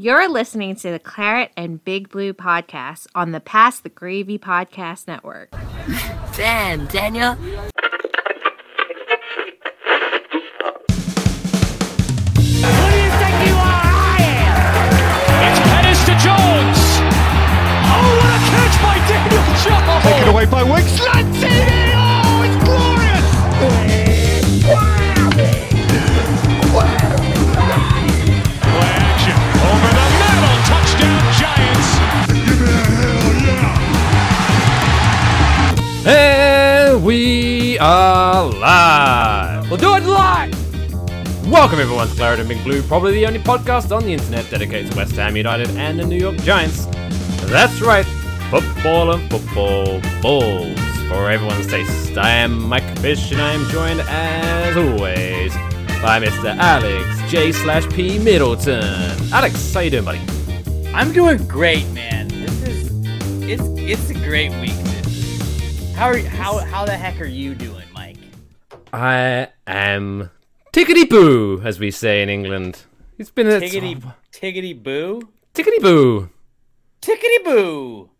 You're listening to the Claret and Big Blue podcast on the Pass the Gravy Podcast Network. Damn, Daniel. Who do you think you are? I am. It's Pettis to Jones. Oh, what a catch by Daniel Jones. Taken away by Wicks. Live. We'll do it live. Welcome everyone to Claret and Big Blue, probably the only podcast on the internet dedicated to West Ham United and the New York Giants. That's right, football and football balls for everyone's taste. I am Mike Fish and I am joined as always by Mr. Alex J slash P Middleton. Alex, how you doing, buddy? I'm doing great, man. This is it's it's a great week. How are you, how how the heck are you doing? I am tickety boo, as we say in England. It's been a Tiggity tiggity boo, tickety boo. tickety boo.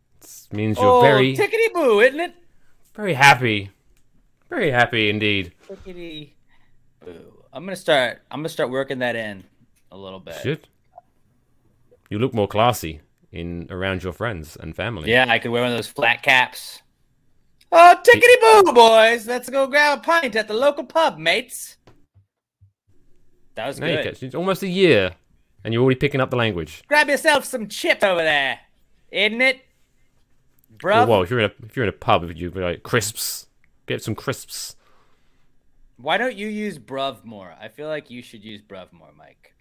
means you're Oh, very tickety boo, isn't it? very happy very happy indeed Tickety boo. I'm gonna start. I'm gonna start working that in a little bit. shit you look more classy in around your friends and family Yeah, I could wear one of those flat caps. Oh, tickety boo, boys! Let's go grab a pint at the local pub, mates. That was good. it's almost a year and you're already picking up the language Grab yourself some chips over there, isn't it, well, bruv? well if you're in a if you're in a pub you'd be like crisps get some crisps Why don't you use bruv more? I feel like you should use bruv more, Mike.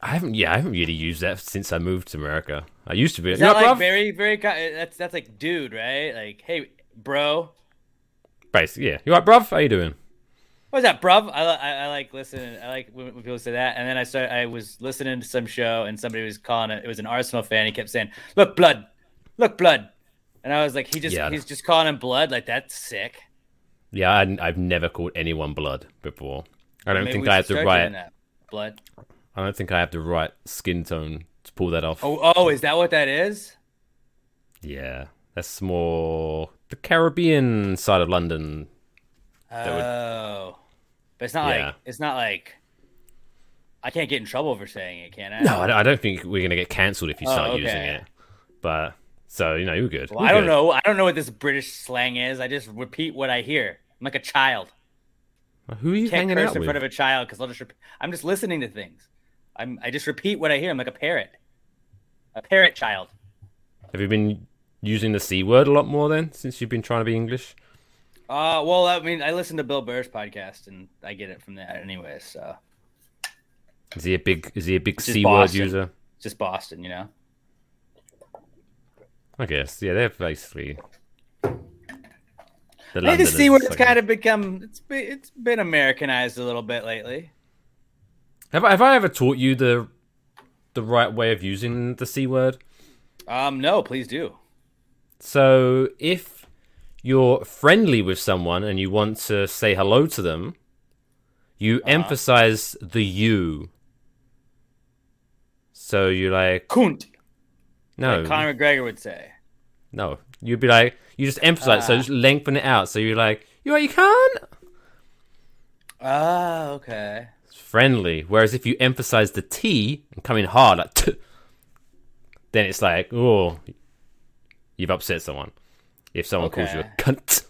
I haven't yeah I haven't really used that since I moved to America I used to be Is that like bruv? very, very? Eh, that's that's like dude, right? Like, hey, bro. basically yeah you right bruv how you doing What's that, bruv? I, I, I like listening. I like when, when people say that. And then I started. I was listening to some show, and somebody was calling it. It was an Arsenal fan. He kept saying, "Look, blood, look, blood," and I was like, "He just Yeah. he's just calling him blood. Like that's sick." yeah I, I've never called anyone blood before I don't Maybe think I have the right blood. I don't think I have the right skin tone to pull that off. Oh, oh, is that what that is? Yeah, that's more the Caribbean side of London. would- Oh, but it's not Yeah. like it's not like I can't get in trouble for saying it, can I? No, I don't- think we're gonna get cancelled if you Oh, start okay. using it. But so you know, you're good. Well, We're I don't good. know. I don't know what this British slang is. I just repeat what I hear. I'm like a child. Who are you Can't hanging curse out in with? front of a child because I'll just. Rep- I'm just listening to things. I'm. I just repeat what I hear. I'm like a parrot. A parrot child. Have you been using the c word a lot more then since you've been trying to be English? Uh, well, I mean, I listen to Bill Burr's podcast and I get it from that anyway. So Is he a big? Is he a big c word user? it's just Boston, you know. I guess. Yeah, they're basically. The Maybe the C word's kind of become. It's been, it's been Americanized a little bit lately. Have I, have I ever taught you the the right way of using the c word? Um, no, please do. So if you're friendly with someone and you want to say hello to them, you Uh-huh. emphasize the you. So you're like, Kunt, no, like Conor McGregor would say. no. You'd be like, you just emphasize, so Ah. just lengthen it out. So you're like, you are, you can't. Oh, okay. Friendly. Whereas if you emphasize the T and come in hard, like, t, then it's like, oh, you've upset someone. If someone calls you a cunt.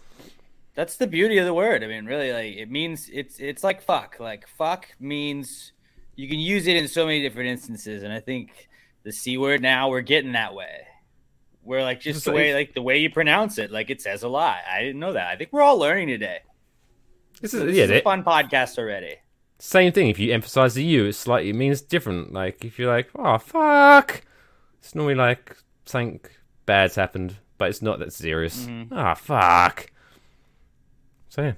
That's the beauty of the word. I mean, really, like it means it's it's like fuck. Like fuck means you can use it in so many different instances, and I think the c word now we're getting that way. We're like just the way like the way you pronounce it, like it says a lot. I didn't know that. I think we're all learning today. This is, This is, is a fun podcast already. Same thing. If you emphasize the you, it's slightly it means different. Like if you're like, oh fuck, it's normally like something bad's happened, but it's not that serious. Mm-hmm. Ah fuck. So yeah,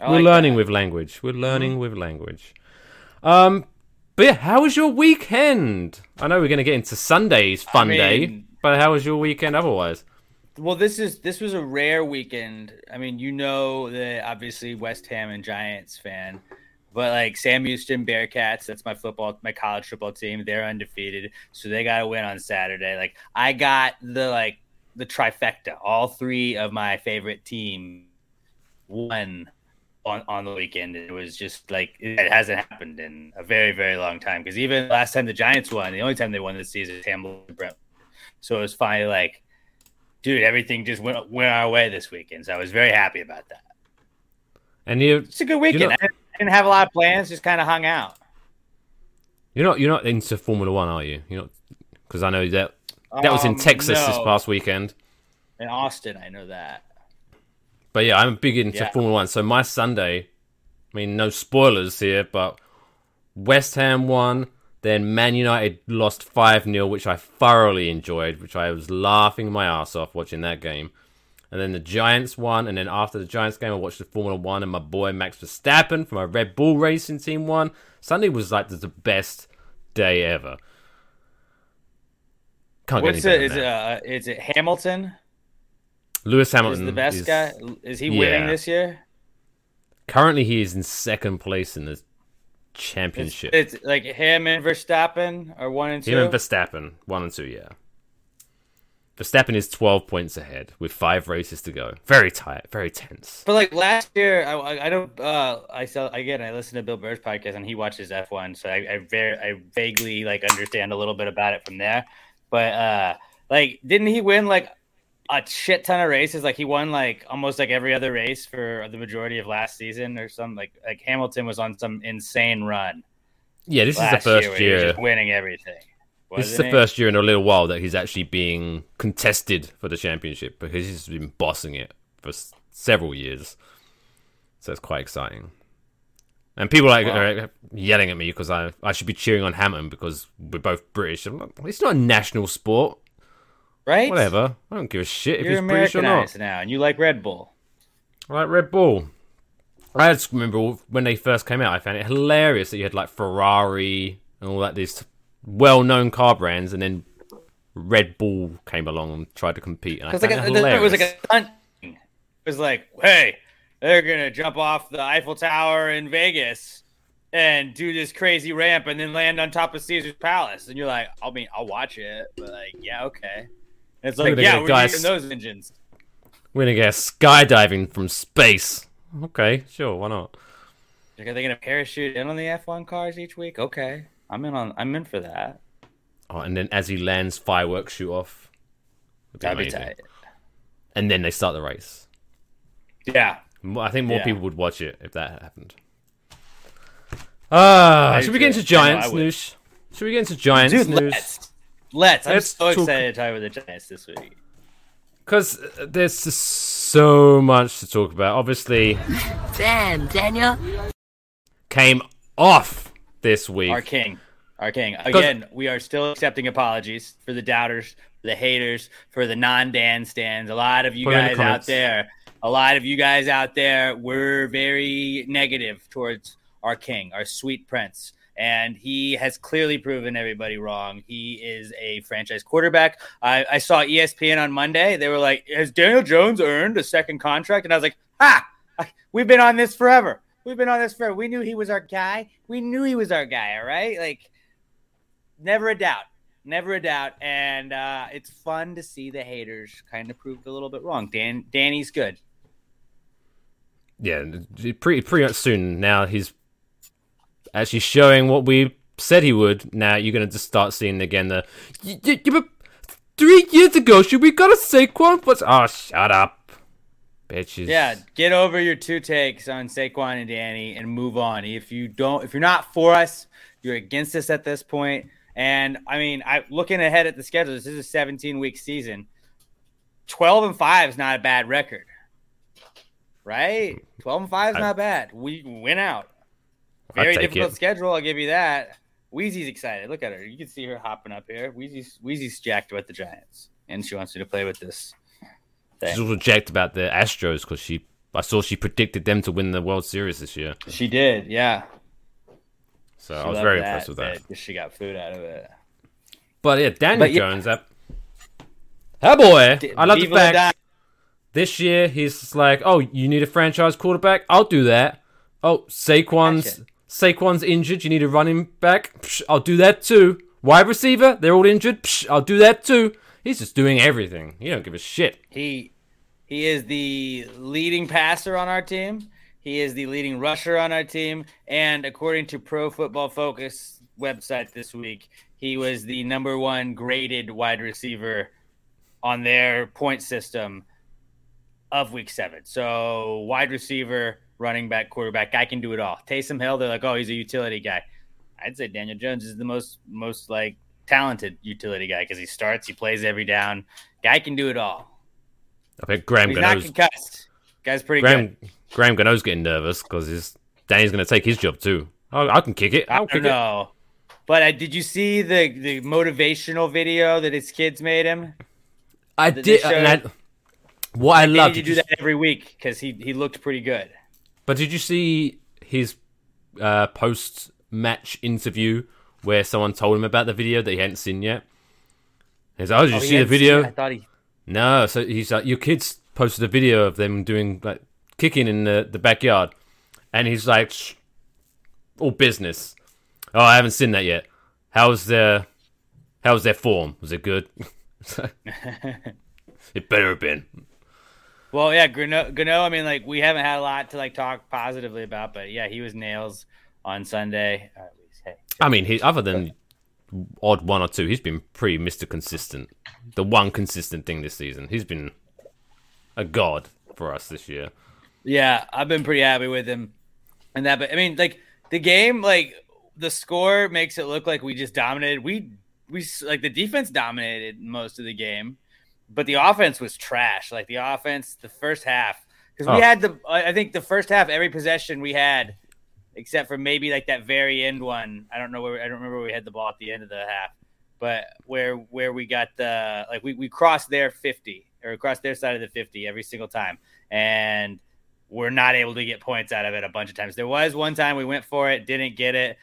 I we're like learning that. Mm-hmm. with language. We're learning with language. Um, but yeah, how was your weekend? I know we're gonna get into Sunday's fun day, mean- but how was your weekend otherwise? Well, this is this was a rare weekend. I mean, you know that obviously West Ham and Giants fan, But like Sam Houston Bearcats, that's my football, my college football team. They're undefeated, so they got to win on Saturday. Like I got the like the trifecta. All three of my favorite team won on on the weekend. It was just like it hasn't happened in a very very long time. Because even last time the Giants won, the only time they won this season Hamilton Brent. So it was finally like, dude, everything just went went our way this weekend. So I was very happy about that. And you, It's a good weekend. know- I didn't- have a lot of plans, just kind of hung out. you're not you're not into Formula One, are you? You're not because I know that that was in Um, Texas this past weekend. In Austin, I know that. But yeah, I'm big into Yeah. Formula One. So my Sunday, I mean, no spoilers here, but West Ham won. Then Man United lost 5 0, which I thoroughly enjoyed, which I was laughing my ass off watching that game. And then the Giants won. And then after the Giants game, I watched the Formula One, and my boy Max Verstappen from my Red Bull Racing team won. Sunday was like the best day ever. Can't What's get any it? Is it, uh, is it Hamilton? Lewis Hamilton Is the best is- guy? Is he yeah. winning this year? Currently, he is in second place in the It's, championship. it's like him and Verstappen are one and two. Him and Verstappen, one and two, yeah. Verstappen is 12 points ahead with five races to go. Very tight, very tense. But like last year, I, I, don't. Uh, I saw again. I listened to Bill Burr's podcast, and he watches F one, so I, I very, I vaguely like understand a little bit about it from there. But uh, like, didn't he win like a shit ton of races? Like he won like almost like every other race for the majority of last season, or something. Like like Hamilton was on some insane run. Yeah, this is the first where he was year. just winning everything. This is the he? first year in a little while that he's actually being contested for the championship because he's been bossing it for s- several years. So it's quite exciting. And people like Wow. are yelling at me because I I should be cheering on Hamilton because we're both British. I'm like, it's not a national sport. right? Whatever. I don't give a shit if You're he's British or not. Now, and you like Red Bull. I like Red Bull. I just remember when they first came out, I found it hilarious that you had like Ferrari and all that these well-known car brands, and then Red Bull came along and tried to compete. And I like it a, it was like a stunt. It was like, hey, they're gonna jump off the Eiffel Tower in Vegas and do this crazy ramp and then land on top of Caesar's Palace, and you're like, I mean, I'll watch it, but like, yeah, okay. And it's like, yeah, we're guys- using those engines. We're gonna get skydiving from space. Okay, sure, why not? Like, are they gonna parachute in on the F1 cars each week? Okay, I'm in on. I'm in for that. Oh, and then as he lands, fireworks shoot off. Would That'd be tight. And then they start the race. Yeah. I think more Yeah. people would watch it if that happened. Ah, I should we get into I know I Giants would. news? Should we get into Giants Dude, news? let's. Let's. I'm Let's so talk- excited to talk about the Giants this week. Because there's just so much to talk about. Obviously, Damn, Daniel. came off this week. Our king. Our king. Again, we are still accepting apologies for the doubters, for the haters, for the non Dan stands. A lot of you guys out there, a lot of you guys out there were very negative towards our king, our sweet prince. And he has clearly proven everybody wrong. He is a franchise quarterback. I, I saw ESPN on Monday. They were like, Has Daniel Jones earned a second contract? And I was like, Ha! We've been on this forever. We've been on this forever. We knew he was our guy. We knew he was our guy, all right? Like, never a doubt. Never a doubt. And uh, it's fun to see the haters kind of proved a little bit wrong. Dan Danny's good. Yeah, pretty pretty much soon now. He's actually showing what we said he would. Now you're gonna just start seeing again the. Three years ago, should we got a Saquon? What's oh shut up, bitches. Yeah, get over your two takes on Saquon and Danny and move on. If you don't, if you're not for us, you're against us at this point. And I mean, I looking ahead at the schedule. This is a 17 week season. 12 and five is not a bad record, right? 12 and five is I- not bad. We win out. Very difficult it. schedule. I'll give you that. Wheezy's excited. Look at her. You can see her hopping up here. Wheezy's Wheezy's jacked with the Giants, and she wants me to play with this. She's Thing. also jacked about the Astros because she. I saw she predicted them to win the World Series this year, She did, yeah. so She I was very that, impressed with that. that She got food out of it. But yeah, Daniel But yeah- Jones. That. Oh boy, I love the Viva la fact Di- this year he's like, oh, you need a franchise quarterback? I'll do that. Oh, Saquon's. Saquon's injured. You need a running back. Psh, I'll do that too. Wide receiver, they're all injured. Psh, I'll do that too. He's just doing everything. He don't give a shit. He he is the leading passer on our team. He is the leading rusher on our team, and according to Pro Football Focus website this week, he was the number one graded wide receiver on their point system of week seven. So wide receiver, running back, quarterback, guy can do it all. Taysom Hill, they're like, oh, he's a utility guy. I'd say Daniel Jones is the most most like talented utility guy because he starts, he plays every down. Guy can do it all. I think Graham He's not concussed. Guy's pretty Graham good. Graham Gano's getting nervous because his Danny's going to take his job too. Oh, I can kick it. I I'll don't kick it. know. But uh, did you see the the motivational video that his kids made him? I did. I, what I They love. to do that every week because he he looked pretty good. But did you see his uh, post match interview where someone told him about the video that he hadn't seen yet? He's like, "Oh, did you Oh, see the video?" I thought he. No. So he's like, "Your kids posted a video of them doing like kicking in the, the backyard," and he's like, "Shh, "All business." Oh, I haven't seen that yet. How's their How's their form? Was it good? it better have been. Well, yeah, Gano, Gano. I mean, like we haven't had a lot to like talk positively about, but yeah, he was nails on Sunday. Or at least, hey, I mean, he other than odd one or two, he's been pretty Mister Consistent. The one consistent thing this season, he's been a god for us this year. Yeah, I've been pretty happy with him. And that, but I mean, like the game, like the score makes it look like we just dominated. We we like the defense dominated most of the game, but the offense was trash. Like the offense, the first half, because we Oh. had the I I think the first half every possession we had, except for maybe like that very end one. I don't know where I don't remember where we had the ball at the end of the half, but where where we got the like we we crossed their fifty or across their side of the fifty every single time, and we're not able to get points out of it a bunch of times. There was one time we went for it, didn't get it.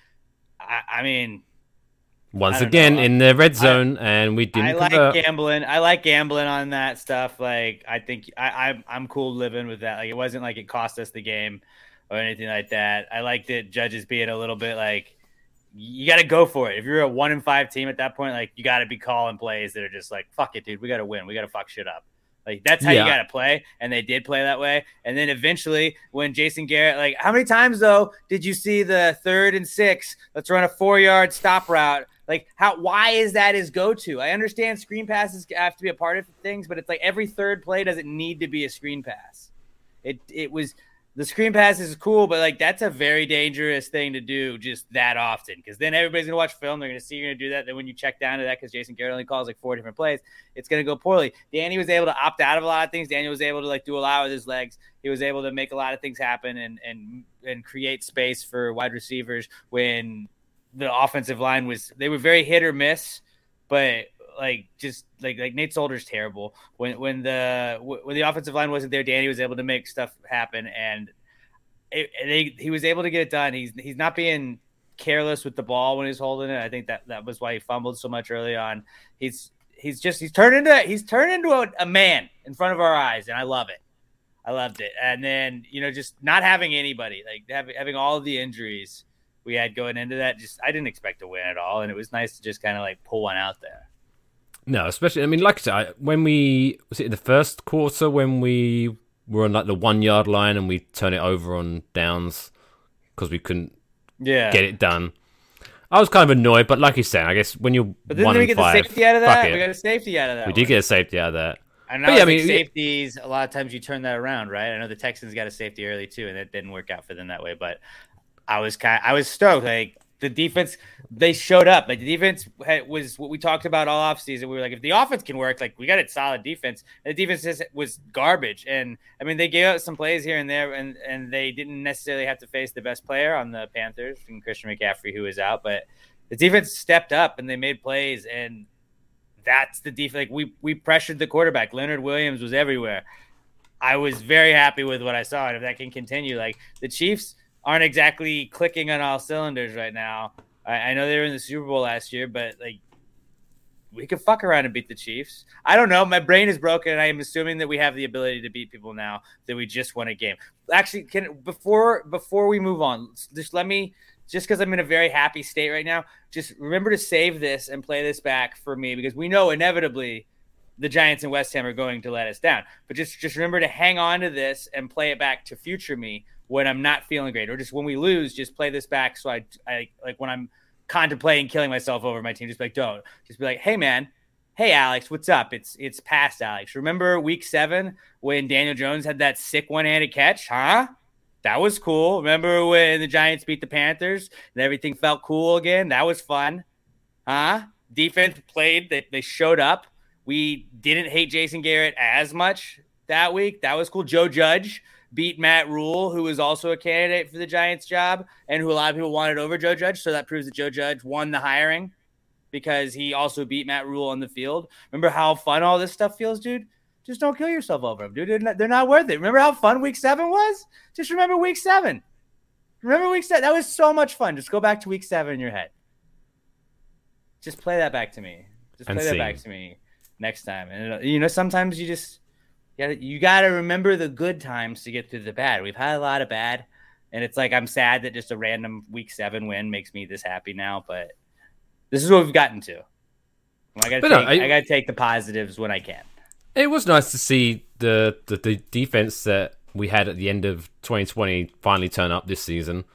I, I mean, Once I again know. in the red zone, and we didn't I like convert. gambling. I like gambling on that stuff. Like, I think I, I'm I'm cool living with that. Like, it wasn't like it cost us the game or anything like that. I liked it judges being a little bit like, you got to go for it. If you're a one in five team at that point, like you got to be calling plays that are just like, fuck it, dude. We got to win. We got to fuck shit up. Like that's how Yeah. you got to play, and they did play that way. And then eventually, when Jason Garrett, like, how many times though did you see the third and six? Let's run a four yard stop route. Like, how? Why is that his go to? I understand screen passes have to be a part of things, but it's like every third play doesn't need to be a screen pass. It it was the screen pass is cool, but like that's a very dangerous thing to do just that often because then everybody's gonna watch film. They're gonna see you're gonna do that. Then when you check down to that, because Jason Garrett only calls like four different plays, it's gonna go poorly. Danny was able to opt out of a lot of things. Daniel was able to like do a lot with his legs. He was able to make a lot of things happen and and and create space for wide receivers when the offensive line was they were very hit or miss, but like just like like Nate Solder's terrible. When when the when the offensive line wasn't there, Danny was able to make stuff happen, and it, he was able to get it done. He's he's not being careless with the ball when he's holding it. I think that that was why he fumbled so much early on. He's he's just he's turned into he's turned into a, a man in front of our eyes, and I love it. I loved it. And then you know just not having anybody like having having all the injuries we had going into that. Just I didn't expect to win at all, and it was nice to just kind of like pull one out there. No, especially I mean, like I said, I, when we was it in the first quarter when we were on like the one yard line and we turn it over on downs because we couldn't Yeah, get it done. I was kind of annoyed, but like you said, I guess when you're But then one we get five, the safety out of that. We got a safety out of that. we one. did get a safety out of that. And yeah, I mean, safeties. A lot of times you turn that around, right? I know the Texans got a safety early too, and it didn't work out for them that way. But I was kind, I was stoked. Like the defense, they showed up. Like the defense was what we talked about all offseason. We were like, if the offense can work, like we got a solid defense. And the defense was garbage. And I mean, they gave up some plays here and there, and and they didn't necessarily have to face the best player on the Panthers and Christian McCaffrey, who was out, but the defense stepped up and they made plays and that's the defense. Like we we pressured the quarterback. Leonard Williams was everywhere. I was very happy with what I saw, and if that can continue, like the Chiefs aren't exactly clicking on all cylinders right now. I, I know they were in the Super Bowl last year, but like we could fuck around and beat the Chiefs. I don't know. My brain is broken, and I am assuming that we have the ability to beat people now that we just won a game. Actually, can before before we move on, just let me just because I'm in a very happy state right now, just remember to save this and play this back for me because we know inevitably the Giants and West Ham are going to let us down. But just just remember to hang on to this and play it back to future me when I'm not feeling great, or just when we lose, just play this back. So I, I like when I'm contemplating killing myself over my team, just like, don't, just be like, hey man, hey Alex, what's up? It's it's past Alex. Remember week seven when Daniel Jones had that sick one-handed catch, huh? That was cool. Remember when the Giants beat the Panthers and everything felt cool again? That was fun, huh? Defense played. They, they showed up. We didn't hate Jason Garrett as much that week. That was cool. Joe Judge beat Matt Rhule, who was also a candidate for the Giants job and who a lot of people wanted over Joe Judge. So that proves that Joe Judge won the hiring because he also beat Matt Rhule on the field. Remember how fun all this stuff feels, dude? Just don't kill yourself over them, dude. They're not, they're not worth it. Remember how fun week seven was? Just remember week seven. Remember week seven? That was so much fun. Just go back to week seven in your head. Just play that back to me. Just play that back to me next time. And uh, you know, sometimes you just you gotta, you gotta remember the good times to get through the bad. We've had a lot of bad, and it's like I'm sad that just a random week seven win makes me this happy now. But this is what we've gotten to. I gotta, take, no, I, I gotta take the positives when I can. It was nice to see the, the, the defense that we had at the end of 2020 finally turn up this season.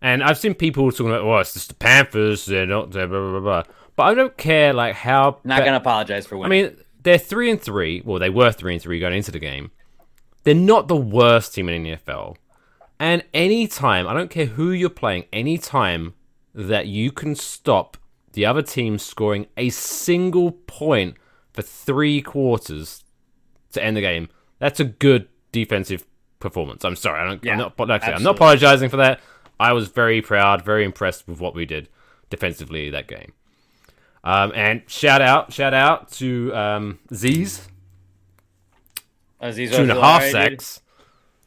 And I've seen people talking about, oh, it's just the Panthers, they're not, blah, blah, blah, blah. But I don't care, like, how. Not going to apologize for winning. I mean, they're 3 and 3. Well, they were 3 and 3 going into the game. They're not the worst team in the NFL. And any time, I don't care who you're playing, any time that you can stop the other team scoring a single point for three quarters to end the game, that's a good defensive performance. I'm sorry, I don't, yeah, I'm not, like I'm not apologizing for that. I was very proud, very impressed with what we did defensively that game. Um, and shout out, shout out to um, Z's. Azeez two and a half sacks.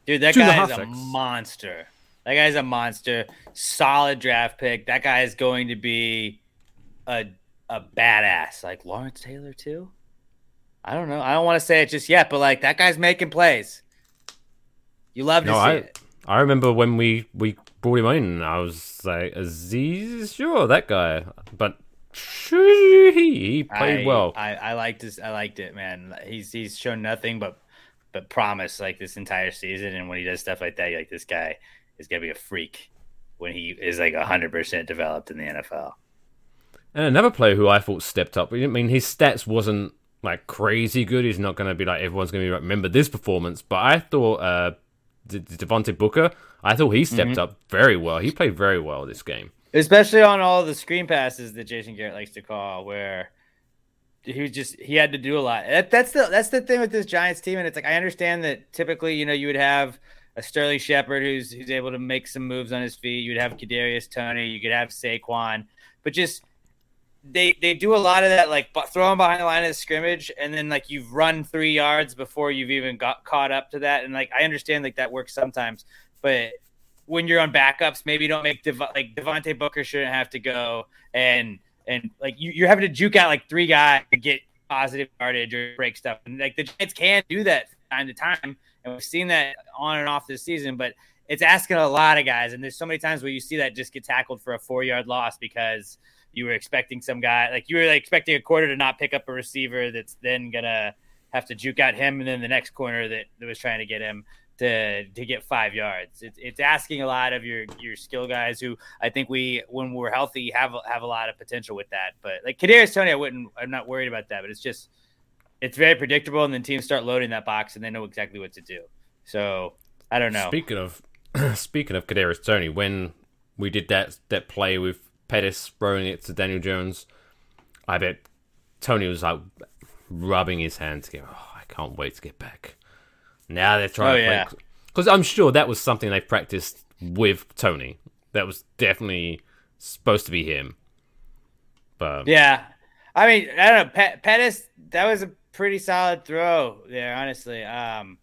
Dude, that guy is a monster. That guy's a monster. Solid draft pick. That guy is going to be a a badass. Like Lawrence Taylor too. I don't know. I don't want to say it just yet, but like that guy's making plays. You love to no, see I, it. I remember when we we brought him in, I was like, Azeez, sure, that guy, but he played I, well. I, I liked this. I liked it, man. He's he's shown nothing but but promise like this entire season, and when he does stuff like that, like this guy is gonna be a freak when he is like hundred percent developed in the NFL. And another player who I thought stepped up. I mean, his stats wasn't like crazy good. He's not going to be like everyone's going to remember this performance. But I thought uh, De- Devontae Booker, I thought he stepped mm-hmm. up very well. He played very well this game, especially on all the screen passes that Jason Garrett likes to call, where he was just he had to do a lot. That, that's the that's the thing with this Giants team, and it's like I understand that typically you know you would have a Sterling Shepard who's who's able to make some moves on his feet. You'd have Kadarius Toney, you could have Saquon, but just they they do a lot of that, like throw them behind the line of the scrimmage, and then like you've run three yards before you've even got caught up to that. And like I understand like that works sometimes, but when you're on backups, maybe don't make Dev- like Devontae Booker shouldn't have to go and and like you, you're having to juke out like three guys to get positive yardage or break stuff. And like the Giants can do that time to time, and we've seen that on and off this season, but it's asking a lot of guys. And there's so many times where you see that just get tackled for a four yard loss because you were expecting some guy like you were like, expecting a quarter to not pick up a receiver that's then gonna have to juke out him and then the next corner that, that was trying to get him to to get five yards. It's it's asking a lot of your your skill guys who I think we when we're healthy have have a lot of potential with that. But like Kadarius Toney, I wouldn't I'm not worried about that. But it's just it's very predictable, and then teams start loading that box and they know exactly what to do. So I don't know. Speaking of speaking of Kadarius Toney, when we did that that play with Pettis throwing it to Daniel Jones. I bet Toney was like rubbing his hands. Oh, I can't wait to get back. Now they're trying oh, to yeah. play. Because I'm sure that was something they practiced with Toney. That was definitely supposed to be him. But yeah, I mean, I don't know. Pettis, that was a pretty solid throw there, honestly. Um,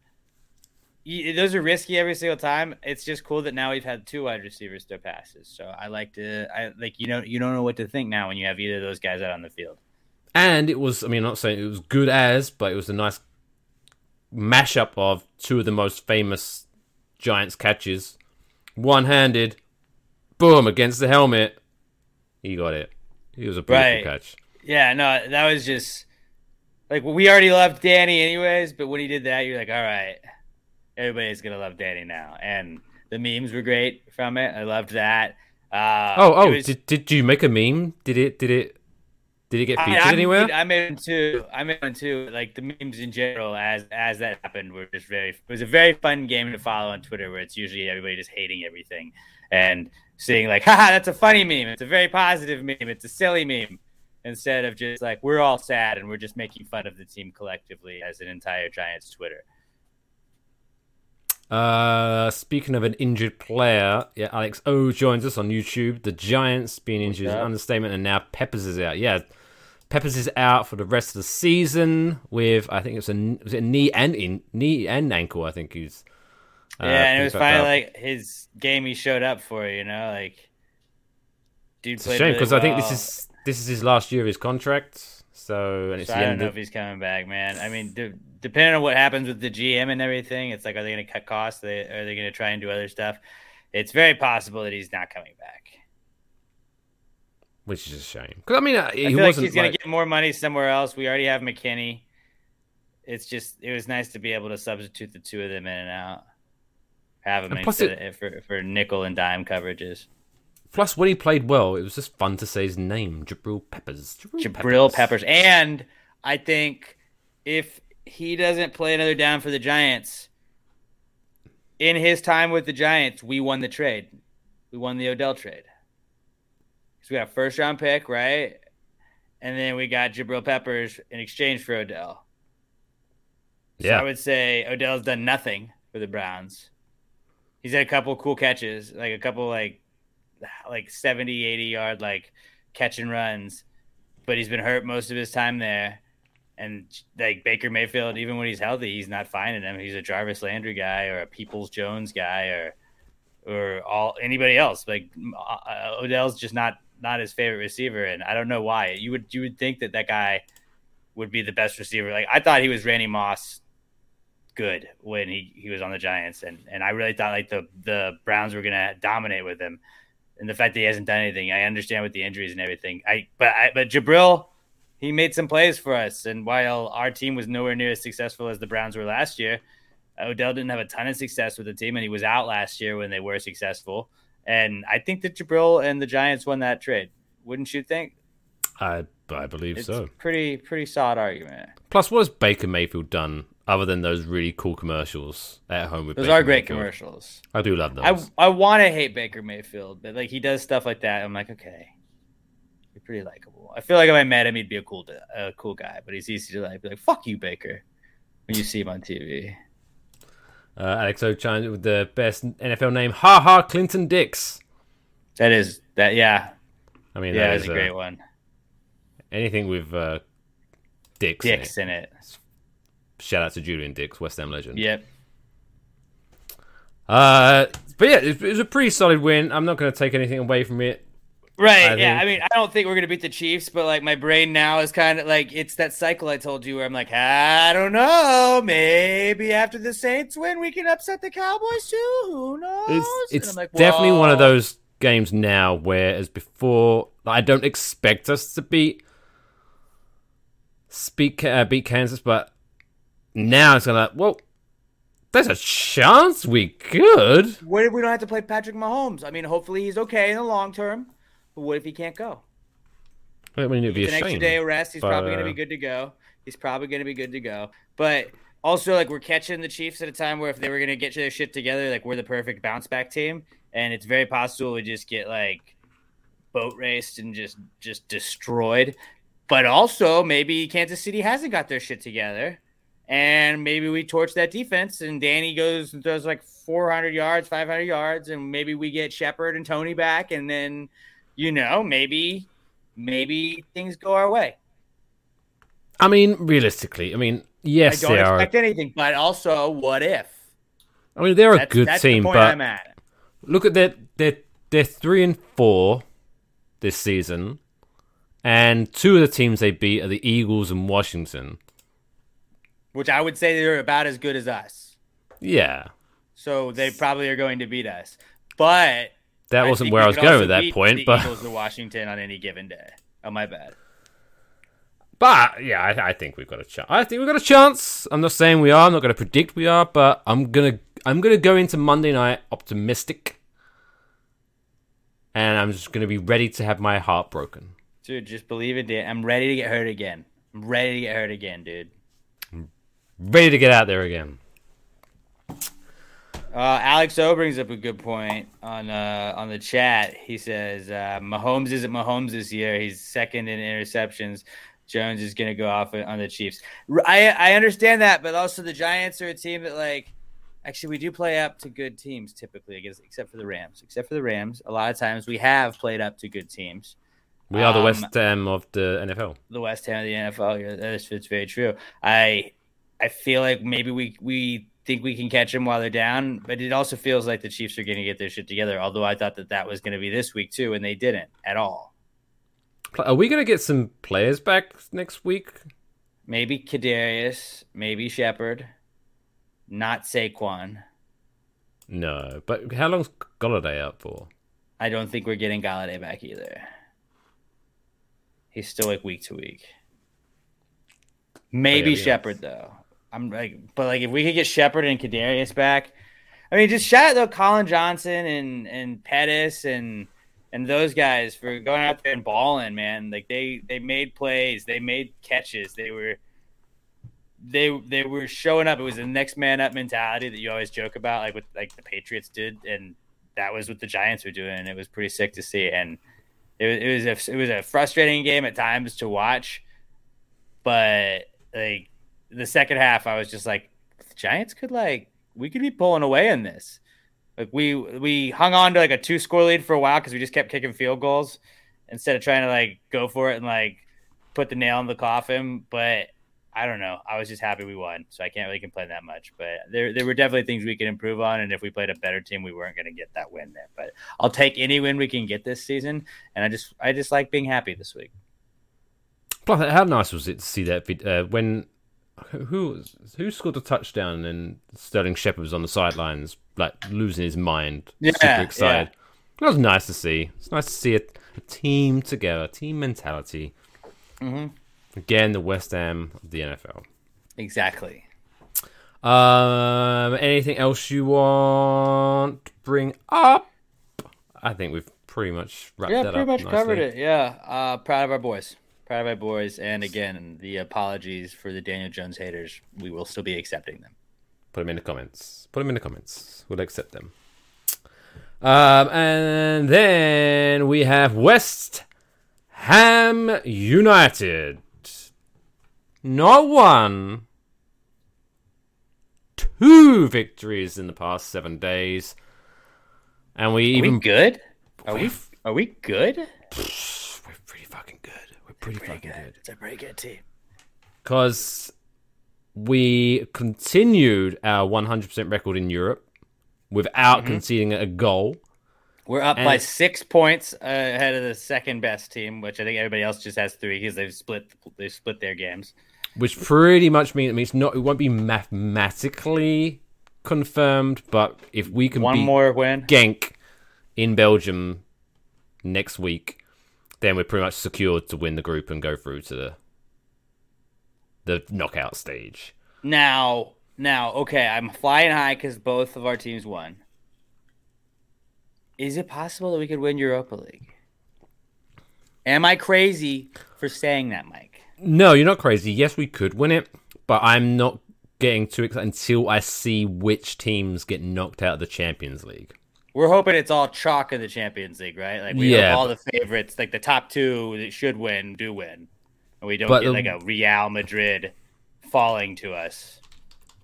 those are risky every single time. It's just cool that now we've had two wide receivers throw passes. So I like to, I like you know, you don't know what to think now when you have either of those guys out on the field. And it was, I mean, I'm not saying it was good as, but it was a nice mashup of two of the most famous Giants catches, one-handed, boom against the helmet. He got it. He was a beautiful Right. catch. Yeah, no, that was just like we already loved Danny anyways, but when he did that, you're like, all right, everybody's gonna love Danny now. And the memes were great from it. I loved that. Uh, Oh, oh, was- did, did you make a meme? Did it did it did it get featured I, anywhere? I made one too. I made one too. Like the memes in general, as as that happened, were just very. It was a very fun game to follow on Twitter, where it's usually everybody just hating everything and seeing like, haha, that's a funny meme. It's a very positive meme. It's a silly meme. Instead of just like we're all sad and we're just making fun of the team collectively as an entire Giants Twitter. Uh, speaking of an injured player, yeah, Alex O joins us on YouTube. The Giants being injured is an understatement, and now Peppers is out. Yeah, Peppers is out for the rest of the season with I think it's a was it a knee and in knee and ankle. I think he's uh, yeah, and it was finally like his game he showed up for. You know, like dude It's a played shame really because I think this is this is his last year of his contract. So and it's So I don't know of, if he's coming back, man. I mean, de- depending on what happens with the GM and everything, it's like, are they going to cut costs? They, are they going to try and do other stuff? It's very possible that he's not coming back. Which is a shame. Because I mean, uh, I he feel like he's going like, to get more money somewhere else. We already have McKinney. It's just, it was nice to be able to substitute the two of them in and out. Have them plus of, for, for nickel and dime coverages. plus when he played well, it was just fun to say his name, Jabrill Peppers. Jabrill Peppers. And I think if he doesn't play another down for the Giants, in his time with the Giants, we won the trade. We won the Odell trade. Because we got first round pick, right? And then we got Jabrill Peppers in exchange for Odell. So Yeah. I would say Odell's done nothing for the Browns. He's had a couple cool catches, like a couple like like 70, 80 yard like catch and runs, but he's been hurt most of his time there. And like Baker Mayfield, even when he's healthy, he's not finding him. He's a Jarvis Landry guy or a Peoples Jones guy or or all anybody else. Like uh, Odell's just not not his favorite receiver, and I don't know why. You would you would think that that guy would be the best receiver. Like I thought he was Randy Moss good when he, he was on the Giants and, and I really thought like the the Browns were gonna dominate with him. And the fact that he hasn't done anything, I understand with the injuries and everything. I but I but Jabrill, he made some plays for us. And while our team was nowhere near as successful as the Browns were last year, Odell didn't have a ton of success with the team, and he was out last year when they were successful. And I think that Jabrill and the Giants won that trade. Wouldn't you think? I I believe It's so. pretty pretty solid argument. Plus, what has Baker Mayfield done other than those really cool commercials at home with? Those Baker are great Mayfield? commercials. I do love those. I I want to hate Baker Mayfield, but like he does stuff like that. I'm like, okay, you're pretty likable. I feel like if I met him, he'd be a cool a cool guy, but he's easy to like. Be like, fuck you, Baker, when you see him on TV. Uh, Alex O chimed with the best NFL name. Ha ha, Clinton Dix. That is that. Yeah, I mean, yeah, that's is a uh, great one. anything with uh, Dix. in it. In it. Shout out to Julian Dicks, West Ham legend. Yep. Uh, but yeah, it, it was a pretty solid win. I'm not going to take anything away from it. Right. I yeah. think- I mean, I don't think we're gonna beat the Chiefs, but like my brain now is kind of like it's that cycle I told you where I'm like, I don't know, maybe after the Saints win, we can upset the Cowboys too. Who knows? It's And it's I'm like, definitely one of those games now where, as before, I don't expect us to beat speak uh, beat Kansas, but now it's gonna well. There's a chance we could. What if we don't have to play Patrick Mahomes? I mean, hopefully he's okay in the long term. But what if he can't go? I mean, it'd be an extra day of rest. He's but, probably going to be good to go. He's probably going to be good to go. But also, like, we're catching the Chiefs at a time where if they were going to get their shit together, like, we're the perfect bounce back team. And it's very possible we just get, like, boat raced and just just destroyed. But also, maybe Kansas City hasn't got their shit together. And maybe we torch that defense and Danny goes and throws like 400 yards, 500 yards. And maybe we get Shepard and Toney back. And then, you know, maybe maybe things go our way. I mean, realistically, I mean, yes, I don't they are. expect anything, but also, what if? I mean, they're a good that's team, but I'm at. look at their they're they're three and four this season, and two of the teams they beat are the Eagles and Washington. Which I would say they're about as good as us. Yeah, So they probably are going to beat us. But that wasn't where I was going with that point, the but Eagles or Washington on any given day. Oh my bad. but yeah, I, I think we've got a chance. I think we've got a chance. I'm not saying we are. I'm not going to predict we are, but I'm gonna I'm gonna go into Monday night optimistic, and I'm just gonna be ready to have my heart broken. Dude, just believe it, Dan. I'm ready to get hurt again. I'm ready to get hurt again, dude. I'm Ready to get out there again. Uh, Alex O brings up a good point on uh, on the chat. He says uh, Mahomes isn't Mahomes this year. He's second in interceptions. Jones is going to go off on the Chiefs. I I understand that, but also the Giants are a team that like actually we do play up to good teams typically, I guess, except for the Rams. Except for the Rams, a lot of times we have played up to good teams. We are the Um, West Ham of the NFL. the West Ham of the NFL. Yeah, that is it's very true. I I feel like maybe we we think we can catch them while they're down, but it also feels like the Chiefs are going to get their shit together. Although I thought that that was going to be this week too, and they didn't at all. Are we going to get some players back next week? Maybe Kadarius, maybe Shepard, not Saquon. No, but how long's Golladay out for? I don't think we're getting Golladay back either. He's still like week to week. Maybe Yeah, yeah. Shepard though. I'm like, but like if we could get Shepard and Kadarius back, I mean, just shout out though Collin Johnson and and Pettis and and those guys for going out there and balling, man. Like they they made plays, they made catches, they were they they were showing up. It was the next man up mentality that you always joke about, like what like the Patriots did, and that was what the Giants were doing. And it was pretty sick to see. And it was it was a it was a frustrating game at times to watch, but like the second half, I was just like, the Giants could like we could be pulling away in this. Like we we hung on to like a two score lead for a while because we just kept kicking field goals instead of trying to like go for it and like put the nail in the coffin. But I don't know. I was just happy we won, so I can't really complain that much. But there there were definitely things we could improve on, and if we played a better team, we weren't going to get that win there. But I'll take any win we can get this season, and I just I just like being happy this week. Plus, how nice was it to see that uh, when who who scored a touchdown and Sterling Shepard was on the sidelines, like losing his mind, Yeah, super excited. That was nice to see. It's nice to see a, a team together, team mentality. Mm-hmm. Again, the West Ham of the NFL. Exactly. Um, anything else you want to bring up? I think we've pretty much wrapped. Yeah, that pretty up. much covered it. Yeah, uh, proud of our boys. Our boys, and again, the apologies for the Daniel Jones haters. We will still be accepting them. Put them in the comments. Put them in the comments. We'll accept them. Um, and then we have West Ham United. Not one, two victories in the past seven days, and we Are even we good? Are we? Are we good? Pretty fucking good. We're pretty fucking good. It's a pretty good team. because we continued our 100% record in Europe without Mm-hmm. conceding a goal. We're up by six points uh, ahead of the second best team, which I think everybody else just has three because they've split they split their games. which pretty much means it means not it won't be mathematically confirmed, but if we can One more win. Genk in Belgium next week, then we're pretty much secured to win the group and go through to the the knockout stage. Now, now, okay, I'm flying high because both of our teams won. Is it possible that we could win Europa League? Am I crazy for saying that, Mike? No, you're not crazy. Yes, we could win it, but I'm not getting too excited until I see which teams get knocked out of the Champions League. We're hoping it's all chalk in the Champions League, right? Like we Yeah, have all the favorites, like the top two that should win do win, and we don't But get the- like a Real Madrid falling to us,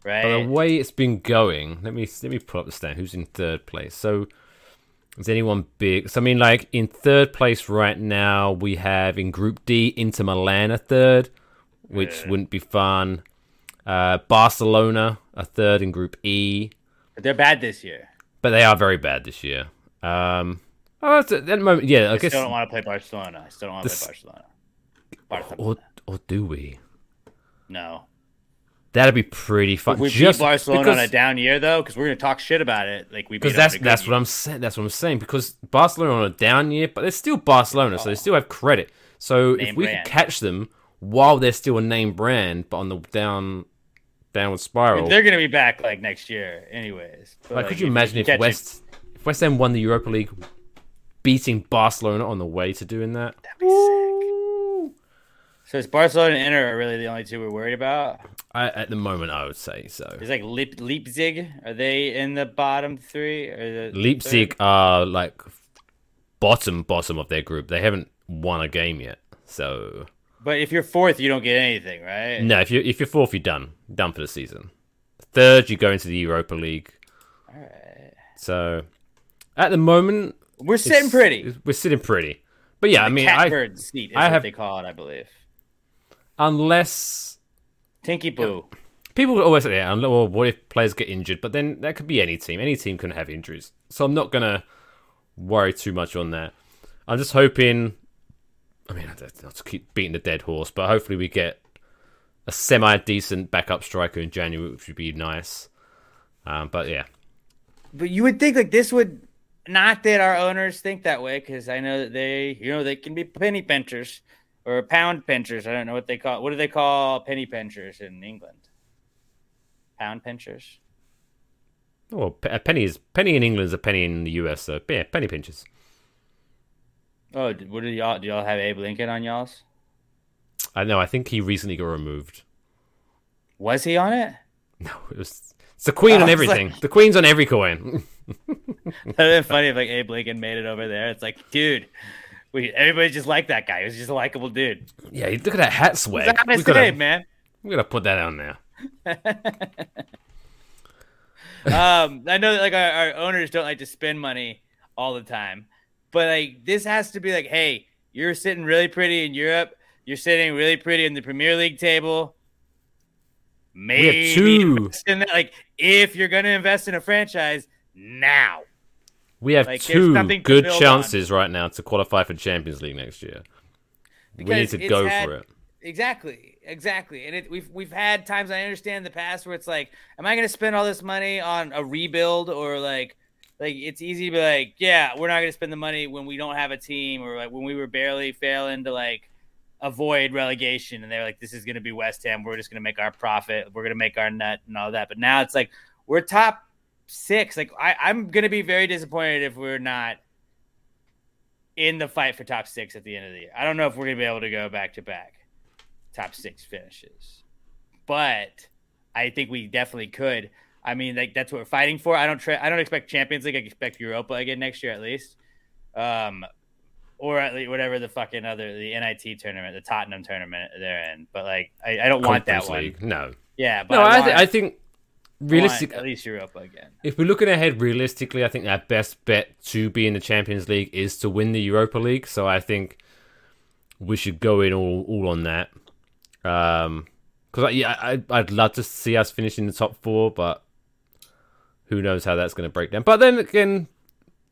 right? But the way it's been going, let me let me pull up the stand. Who's in third place? So is anyone big? So I mean, like in third place right now, we have in Group D Inter Milan a third, which wouldn't be fun. Uh, Barcelona a third in Group E, but they're bad this year. But they are very bad this year. Um, oh, at the moment, yeah, I I guess. still don't want to play Barcelona. I still don't want to This- play Barcelona. Barcelona. Or or do we? No. That'd be pretty fun. If we just beat Barcelona because, on a down year though, because we're gonna talk shit about it. Like we because that's that's year. what I'm saying. That's what I'm saying. Because Barcelona on a down year, but they're still Barcelona, so they still have credit. So if we brand. could catch them while they're still a name brand, but on the down downward spiral, They're gonna be back like next year, anyways. But, like, could you if imagine if catch it- West if West Ham won the Europa League, beating Barcelona on the way to doing that? That'd be Ooh. sick. So it's Barcelona and Inter are really the only two we're worried about. I, at the moment, I would say so. Is like Leip- Leipzig. Are they in the bottom three? Or the Leipzig are like bottom bottom of their group. They haven't won a game yet, so But if you're fourth, you don't get anything, right? no. If you if you're fourth, you're done. Done for the season. Third, you go into the Europa League. All right. So at the moment, We're sitting pretty. We're sitting pretty. But yeah, I mean, I, Catbird seat is I what have- they call it, I believe. unless Tinky Boo. people always say, yeah, well, what if players get injured? But then that could be any team. Any team can have injuries. So I'm not gonna worry too much on that. I'm just hoping. I mean, not to keep beating the dead horse, but hopefully we get a semi decent backup striker in January, which would be nice. Um, but yeah, But you would think like this would not that our owners think that way because I know that they, you know, they can be penny pinchers or pound pinchers. I don't know what they call. What do they call penny pinchers in England? Pound pinchers. well, a penny is penny in England is a penny in the US, so yeah, penny pinches. Oh, what do y'all? Do y'all have Abe Lincoln on y'all's? I know. I think he recently got removed. Was he on it? No, it was. It's the Queen I on everything. the Queen's on every coin. That'd been funny if like Abe Lincoln made it over there. It's like, dude, we everybody just liked that guy. He was just a likable dude. yeah, look at that hat swag. He's honest gotta, man. we gotta put that on there. um, I know that like our, our owners don't like to spend money all the time, but like this has to be like, hey, you're sitting really pretty in Europe. You're sitting really pretty in the Premier League table. Maybe two. invest in that. Like, if you're gonna invest in a franchise now, We have Like, two good chances right now to qualify for Champions League next year. we need to go had- for it. Exactly, exactly. And it, we've we've had times I understand in the past where it's like, am I going to spend all this money on a rebuild or like, like it's easy to be like, yeah, we're not going to spend the money when we don't have a team or like when we were barely failing to like avoid relegation and they're like, this is going to be West Ham. We're just going to make our profit. We're going to make our nut and all that. But now it's like we're top six. Like I, I'm going to be very disappointed if we're not in the fight for top six at the end of the year. I don't know if we're going to be able to go back to back top six finishes, but I think we definitely could. I mean, like that's what we're fighting for. I don't try. I don't expect Champions League. I expect Europa again next year at least, um, or at least whatever the fucking other the NIT tournament, the Tottenham tournament they're in. But like, I, I don't want that Conference one. League. No, Yeah, but no. I, I, want, th- I think realistically, at least Europa again. If we're looking ahead realistically, I think our best bet to be in the Champions League is to win the Europa League. So I think we should go in all all on that. Um, because yeah, I, I'd love to see us finish in the top four, but who knows how that's going to break down. But then again,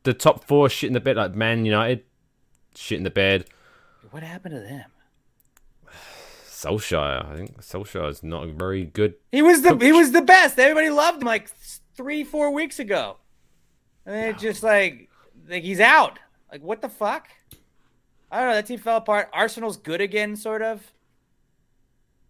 the top four shit in the bed, like Man United, shit in the bed. What happened to them? Solskjaer, I think Solskjaer is not a very good. He was the he was the best. Everybody loved him like three four weeks ago, and then it just like like he's out. Like what the fuck? I don't know. That team fell apart. Arsenal's good again, sort of.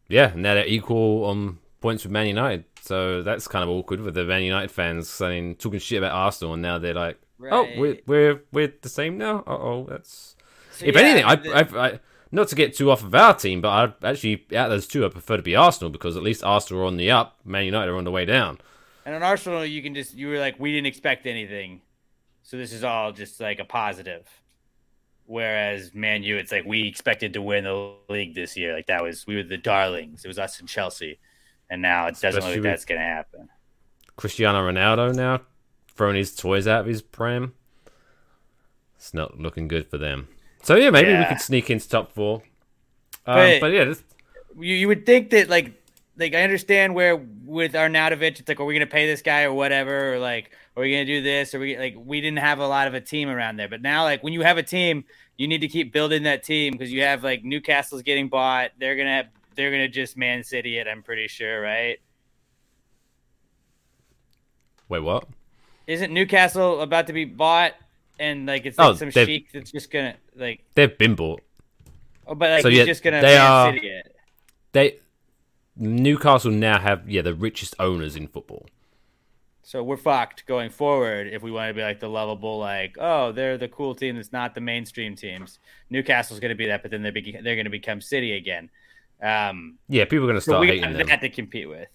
Yeah, now they're equal on points with Man United, so that's kind of awkward with the Man United fans saying talking shit about Arsenal, and now they're like, "Oh, we're we're we're the same now." Uh oh, that's. So, if yeah, anything, I, the- I, I not to get too off of our team, but I actually out of those two, I prefer to be Arsenal because at least Arsenal are on the up, Man United are on the way down. and on Arsenal, you can just you were like we didn't expect anything, so this is all just like a positive. Whereas Man U, it's like we expected to win the league this year. Like that was we were the darlings. It was us and Chelsea, and now it doesn't look like that's gonna happen. Cristiano Ronaldo now throwing his toys out of his pram. It's not looking good for them. So yeah, maybe we could sneak into top four. Um, But- but yeah, this, you, you would think that like like I understand where with Arnautovic, it's like, are we gonna pay this guy or whatever, or like, are we gonna do this, or we like we didn't have a lot of a team around there, but now like when you have a team, you need to keep building that team because you have like Newcastle's getting bought, they're gonna have they're gonna just Man City it. I'm pretty sure, right? Wait, what? Isn't Newcastle about to be bought? And like it's like Oh, some sheik that's just gonna like, They've been bought. oh, but like So, he's yeah, just gonna they Man are- City it. They Newcastle now have yeah the richest owners in football. So we're fucked going forward if we want to be like the lovable, like, oh, they're the cool team that's not the mainstream teams. Newcastle's going to be that, but then they're, be- they're going to become City again. Um, Yeah, people are going to so start we hating have them. that to compete with.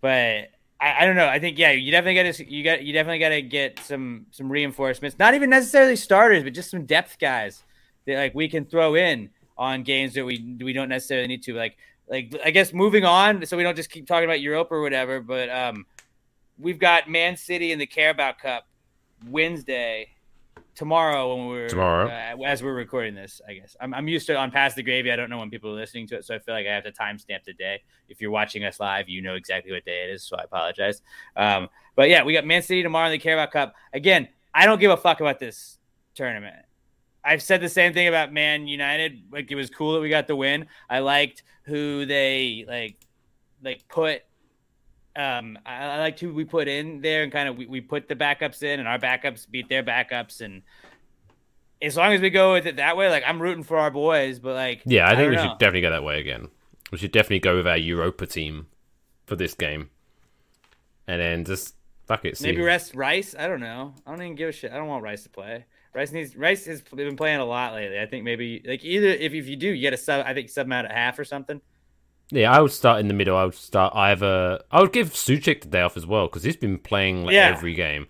But I, I don't know. I think yeah, you definitely got to you got you definitely got to get some some reinforcements. Not even necessarily starters, but just some depth guys that like we can throw in on games that we we don't necessarily need to. Like like I guess moving on, so we don't just keep talking about Europe or whatever. But um, we've got Man City in the Carabao Cup Wednesday. Tomorrow, when we're Tomorrow. uh, as we're recording this, I guess I'm, I'm used to on past the gravy. I don't know when people are listening to it, so I feel like I have to timestamp the day. If you're watching us live, you know exactly what day it is, so I apologize. Um, but yeah, we got Man City tomorrow in the Carabao Cup. Again, I don't give a fuck about this tournament. I've said the same thing about Man United. Like it was cool that we got the win. I liked who they like like put um I, I liked who we put in there and kind of we, we put the backups in and our backups beat their backups and as long as we go with it that way, like I'm rooting for our boys, but like Yeah, I think don't we know. should definitely go that way again. We should definitely go with our Europa team for this game, and then just fuck it. See. maybe rest Rice. I don't know. I don't even give a shit. I don't want Rice to play. Rice needs Rice has been playing a lot lately. I think maybe like either if, if you do, you get a sub. I think sub him out at half or something. Yeah, I would start in the middle. I would start either. I would give Souček the day off as well because he's been playing like, Yeah. every game.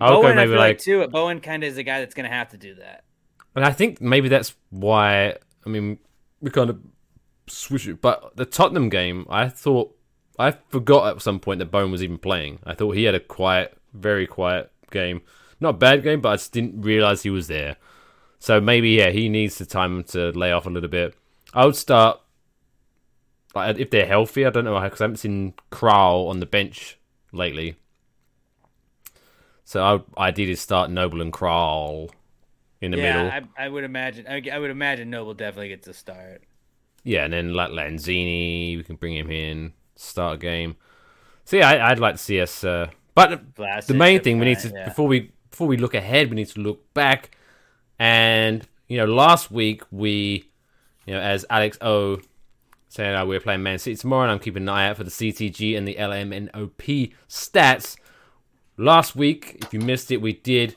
I would Bowen, go I maybe feel like, like too. Bowen kind of is the guy that's going to have to do that. and I think maybe that's why. I mean, we kind of switch it. But the Tottenham game, I thought I forgot at some point that Bowen was even playing. I thought he had a quiet, very quiet game. Not a bad game, but I just didn't realize he was there. So maybe yeah, he needs the time to lay off a little bit. I would start like if they're healthy. I don't know because I haven't seen Kral on the bench lately. So I would ideally start Noble and Kral in the middle. yeah, I, I would imagine. I, I would imagine Noble definitely gets a start. Yeah, and then like Lanzini, we can bring him in, start a game. So yeah, I, I'd like to see us. Uh, but Vlasic, the main thing we need to yeah. before we before we look ahead, we need to look back. And you know, last week we, you know, as Alex O saying uh, we're playing Man City tomorrow, and I'm keeping an eye out for the CTG and the LMNOP stats. Last week, if you missed it, we did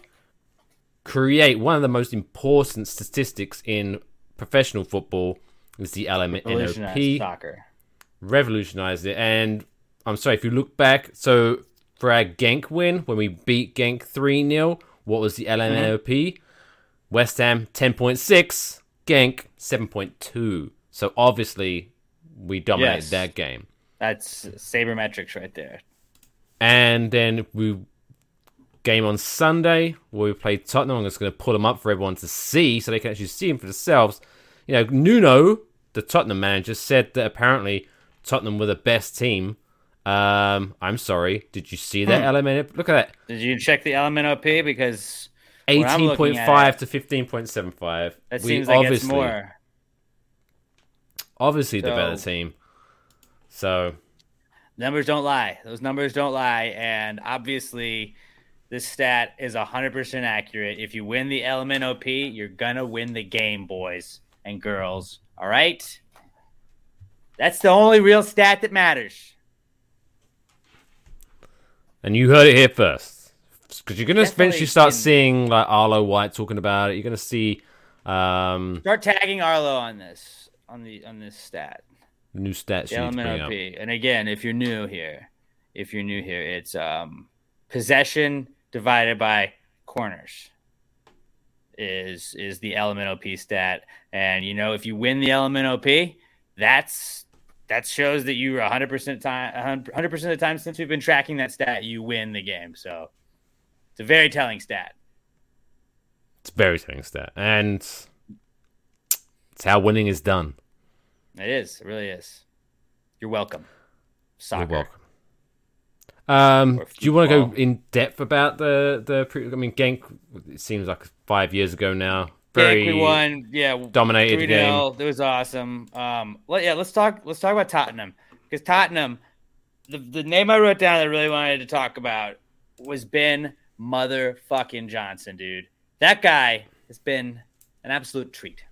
create one of the most important statistics in professional football is the Revolutionized LMNOP soccer. revolutionized it. And I'm sorry, if you look back, so for our Genk win, when we beat Genk 3 0, what was the LMNOP? West Ham 10.6, Genk 7.2. So obviously, we dominated Yes. that game. That's sabermetrics right there. And then we game on Sunday where we played Tottenham. I'm just going to pull them up for everyone to see so they can actually see them for themselves. You know, Nuno, the Tottenham manager, said that apparently Tottenham were the best team. Um, I'm sorry. Did you see that element? Look at that. Did you check the element up here? At 18.5 to 15.75. that We seems like it's obviously- more. Obviously, the better team. So, Numbers don't lie. Those numbers don't lie. And obviously, this stat is 100% accurate. If you win the LMNOP, you're going to win the game, boys and girls. All right? That's the only real stat that matters. and you heard it here first. Because you're going to eventually start in- seeing like Arlo White talking about it. You're going to see um, Start tagging Arlo on this on the on this stat. new stats The you need up. LMNOP. And again, if you're new here, if you're new here, it's um, possession divided by corners is is the LMNOP stat. And you know, if you win the LMNOP, that's that shows that you are 100% time 100% of the time since we've been tracking that stat, you win the game. So it's a very telling stat. It's a very telling stat, and it's how winning is done. It is. It really is. You're welcome. Soccer. You're welcome. Um, do you want to go in depth about the the? Pre- I mean, Genk. It seems like five years ago now. very Genk, we won. Yeah, dominated 3 game. It was awesome. Um, let, yeah, let's talk. Let's talk about Tottenham because Tottenham, the the name I wrote down that I really wanted to talk about was Ben motherfucking Johnson, dude. That guy has been an absolute treat,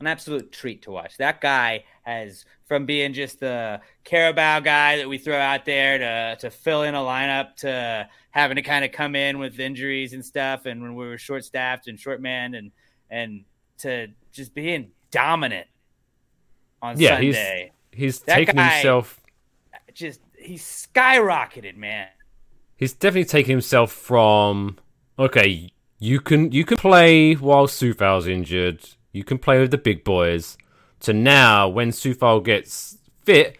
an absolute treat to watch. That guy has from being just the Carabao guy that we throw out there to to fill in a lineup to having to kind of come in with injuries and stuff, and when we were short staffed and short manned and and to just being dominant on Yeah, he's Sunday. he's That taken himself. Just he skyrocketed, man. He's definitely taken himself from okay. You can you can play while Coufal's injured. You can play with the big boys. To now, when Coufal gets fit,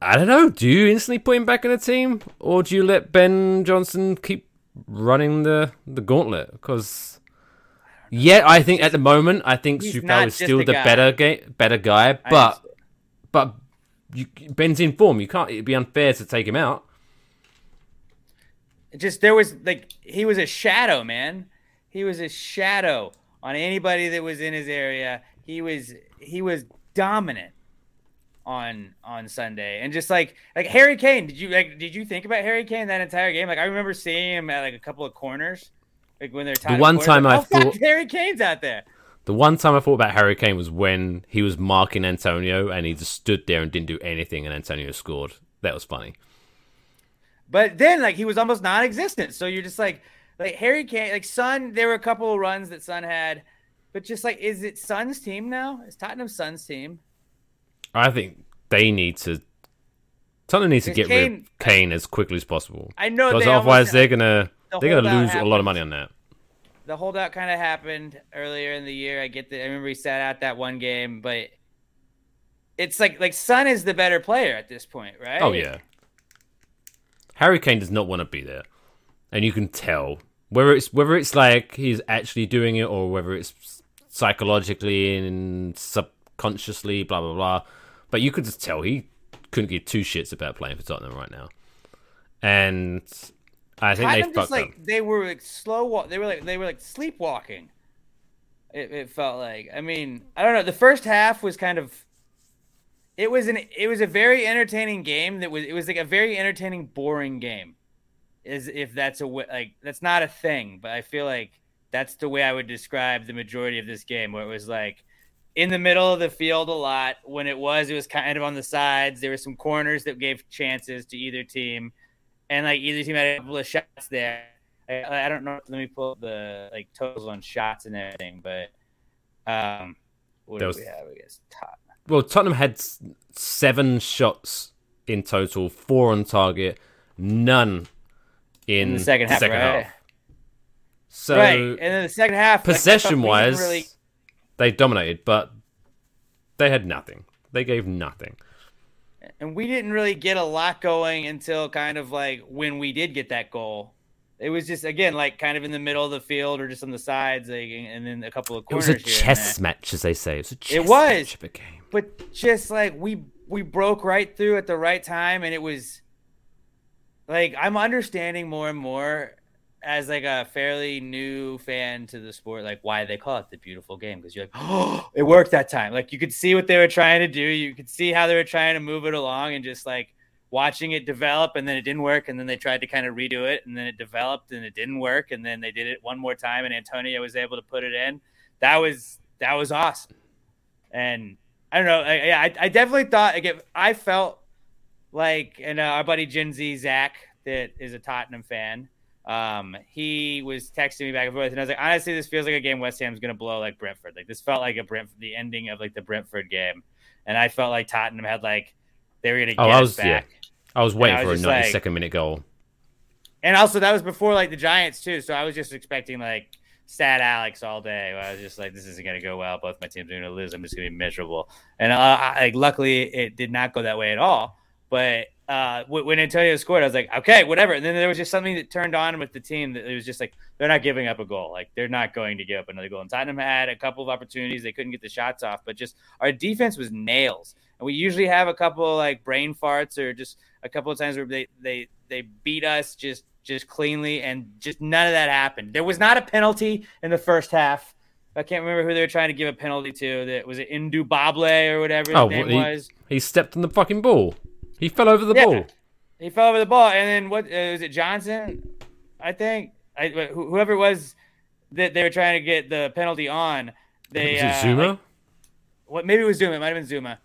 I don't know. Do you instantly put him back in the team, or do you let Ben Johnson keep running the the gauntlet? Because yeah, I think at the moment, I think Coufal is still the guy. better ga- better guy, but but you, Ben's in form. You can't. It'd be unfair to take him out. Just there was like he was a shadow, man. He was a shadow on anybody that was in his area. He was he was dominant on on Sunday. And just like like Harry Kane, did you like did you think about Harry Kane that entire game? Like I remember seeing him at like a couple of corners. Like when they're The one time I oh, thought- Harry Kane's out there. The one time I thought about Harry Kane was when he was marking Antonio and he just stood there and didn't do anything and Antonio scored. That was funny. But then, like, he was almost non-existent. So you're just like, like Harry Kane, like Son. There were a couple of runs that Son had, but just like, is it Son's team now? Is Tottenham Son's team? I think they need to. Tottenham needs to get rid Kane- of Kane as quickly as possible. I know because they otherwise almost- they're gonna the they're gonna lose a lot of money on that. The holdout kind of happened earlier in the year. I get that. I remember he sat out that one game, but it's like like Son is the better player at this point, right? Oh yeah, Harry Kane does not want to be there, and you can tell whether it's whether it's like he's actually doing it or whether it's psychologically and subconsciously, blah blah blah. But you could just tell he couldn't give two shits about playing for Tottenham right now, and I think they Tottenham just like up. they were like slow walk. They were like they were like sleepwalking. It, it felt like. I mean, I don't know. The first half was kind of. It was an. It was a very entertaining game. That was. It was like a very entertaining, boring game. Is if that's a like that's not a thing, but I feel like that's the way I would describe the majority of this game, where it was like in the middle of the field a lot. When it was, it was kind of on the sides. There were some corners that gave chances to either team and like either team had a couple of shots there. I, I don't know. Let me pull the like totals on shots and everything, but um, what do was- we have? I guess top. Well, Tottenham had seven shots in total, four on target, none in, In the second half, right? So right, and then the second half, like, possession we wise, really, they dominated, but they had nothing. They gave nothing. and we didn't really get a lot going until kind of like when we did get that goal. It was just again like kind of in the middle of the field or just on the sides, like, and then a couple of corners. It was a chess match, as they say. It was a chess It was. match of a game. but just like we we broke right through at the right time and it was like i'm understanding more and more as like a fairly new fan to the sport like why they call it the beautiful game because you're like oh it worked that time like you could see what they were trying to do you could see how they were trying to move it along and just like watching it develop and then it didn't work and then they tried to kind of redo it and then it developed and it didn't work and then they did it one more time and antonio was able to put it in that was that was awesome and I don't know. I, I, I definitely thought again. I felt like, and uh, our buddy Gen Z Zach, that is a Tottenham fan, um, he was texting me back and forth, and I was like, honestly, this feels like a game West Ham's going to blow like Brentford. Like this felt like a Brentford, the ending of like the Brentford game, and I felt like Tottenham had like they were going to get Oh, I was yeah. back. I was waiting I was for a just like- 92nd minute goal. And also, that was before like the Giants too, so I was just expecting like sad Alex all day. I was just like, this isn't gonna go well. Both my teams are gonna lose. I'm just gonna be miserable. And uh, I, like, luckily, it did not go that way at all. But uh, when Antonio scored, I was like, okay, whatever. And then there was just something that turned on with the team that it was just like they're not giving up a goal. Like they're not going to give up another goal. And Tottenham had a couple of opportunities. They couldn't get the shots off, but just our defense was nails. And we usually have a couple of, like brain farts or just a couple of times where they they they beat us just just cleanly, and just none of that happened. There was not a penalty in the first half. I can't remember who they were trying to give a penalty to. That was it Ndombele or whatever his Oh, name he, was. he stepped on the fucking ball. He fell over the Yeah. ball. He fell over the ball, and then what uh, was it? Johnson, I think. I, whoever it was that they were trying to get the penalty on. They Was it uh, Zouma? like, what maybe it was Zouma. It might have been Zouma.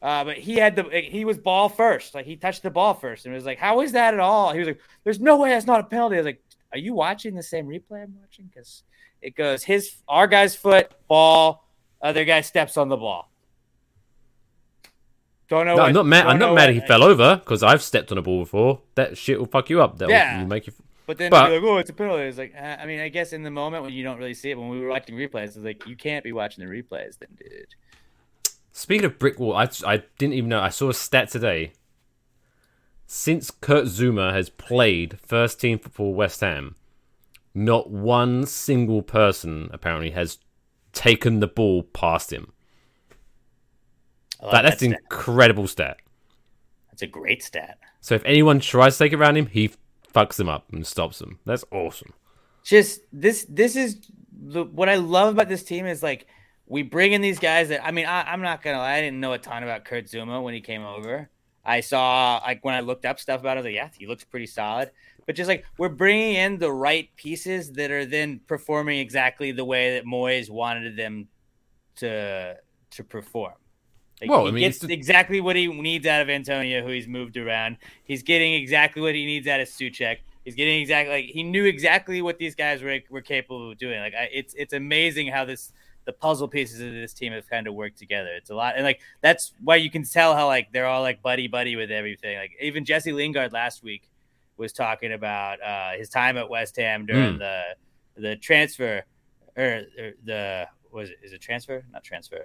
Uh, but he had the he was ball first. Like he touched the ball first, and it was like, how is that at all? He was like, "There's no way that's not a penalty." I was like, "Are you watching the same replay I'm watching?" Because it goes his our guy's foot, ball, other guy steps on the ball. Don't know. No, I'm not mad. I'm not mad he fell over because I've stepped on a ball before. That shit will fuck you up. That Yeah. will make you. But then But- you're like, oh, it's a penalty. It's like, uh, I mean, I guess in the moment when you don't really see it, when we were watching replays, it's like you can't be watching the replays, then, dude. Speaking of brick wall, I, I didn't even know. I saw a stat today. Since Kurt Zouma has played first team football West Ham, not one single person apparently has taken the ball past him. I love That, that's that an incredible stat. That's a great stat. So if anyone tries to take it around him, he fucks them up and stops them. That's awesome. Just this, this is the, what I love about this team is like we bring in these guys that I mean, I, I'm not gonna lie, I didn't know a ton about Kurt Zouma when he came over. I saw like when I looked up stuff about it, I was like, yeah, he looks pretty solid. But just like we're bringing in the right pieces that are then performing exactly the way that Moyes wanted them to to perform. Like, Well, he I mean, gets the- exactly what he needs out of Antonio, who he's moved around. He's getting exactly what he needs out of Souček. He's getting exactly like he knew exactly what these guys were were capable of doing. Like I, it's it's amazing how this the puzzle pieces of this team have kind of worked together. It's a lot, and like that's why you can tell how like they're all like buddy buddy with everything. Like even Jesse Lingard last week was talking about uh, his time at West Ham during Hmm. the the transfer or, or the was it is it transfer not transfer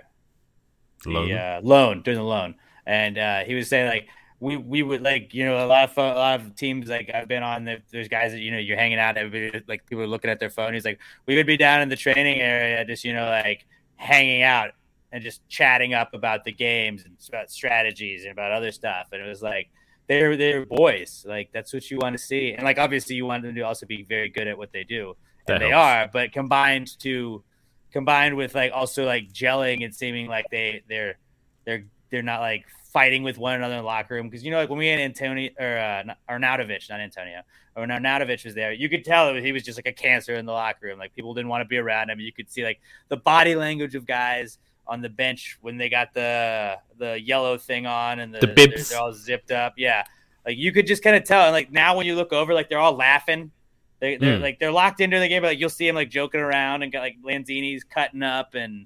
Loan. the uh, loan during the loan, and uh, he was saying like we we would like you know a lot of a lot of teams like I've been on. The, there's guys that you know you're hanging out. Everybody like people are looking at their phone. He's like we would be down in the training area, just you know like hanging out and just chatting up about the games and about strategies and about other stuff. And it was like they're they're boys. Like that's what you want to see. And like obviously you want them to also be very good at what they do, and That they helps. are. But combined to combined with like also like gelling and seeming like they they're they're they're not like fighting with one another in the locker room because you know like when we had Antonio or uh, not- Arnautovic, not Antonio, or when Arnautovic was there, you could tell that he was just like a cancer in the locker room. Like people didn't want to be around him. You could see like the body language of guys on the bench when they got the the yellow thing on and the, The bibs. They're, they're all zipped up. Yeah, like you could just kind of tell. And like now when you look over, like they're all laughing. They, they're Mm. like they're locked into the game, but like you'll see them like joking around and got like Lanzini's cutting up, and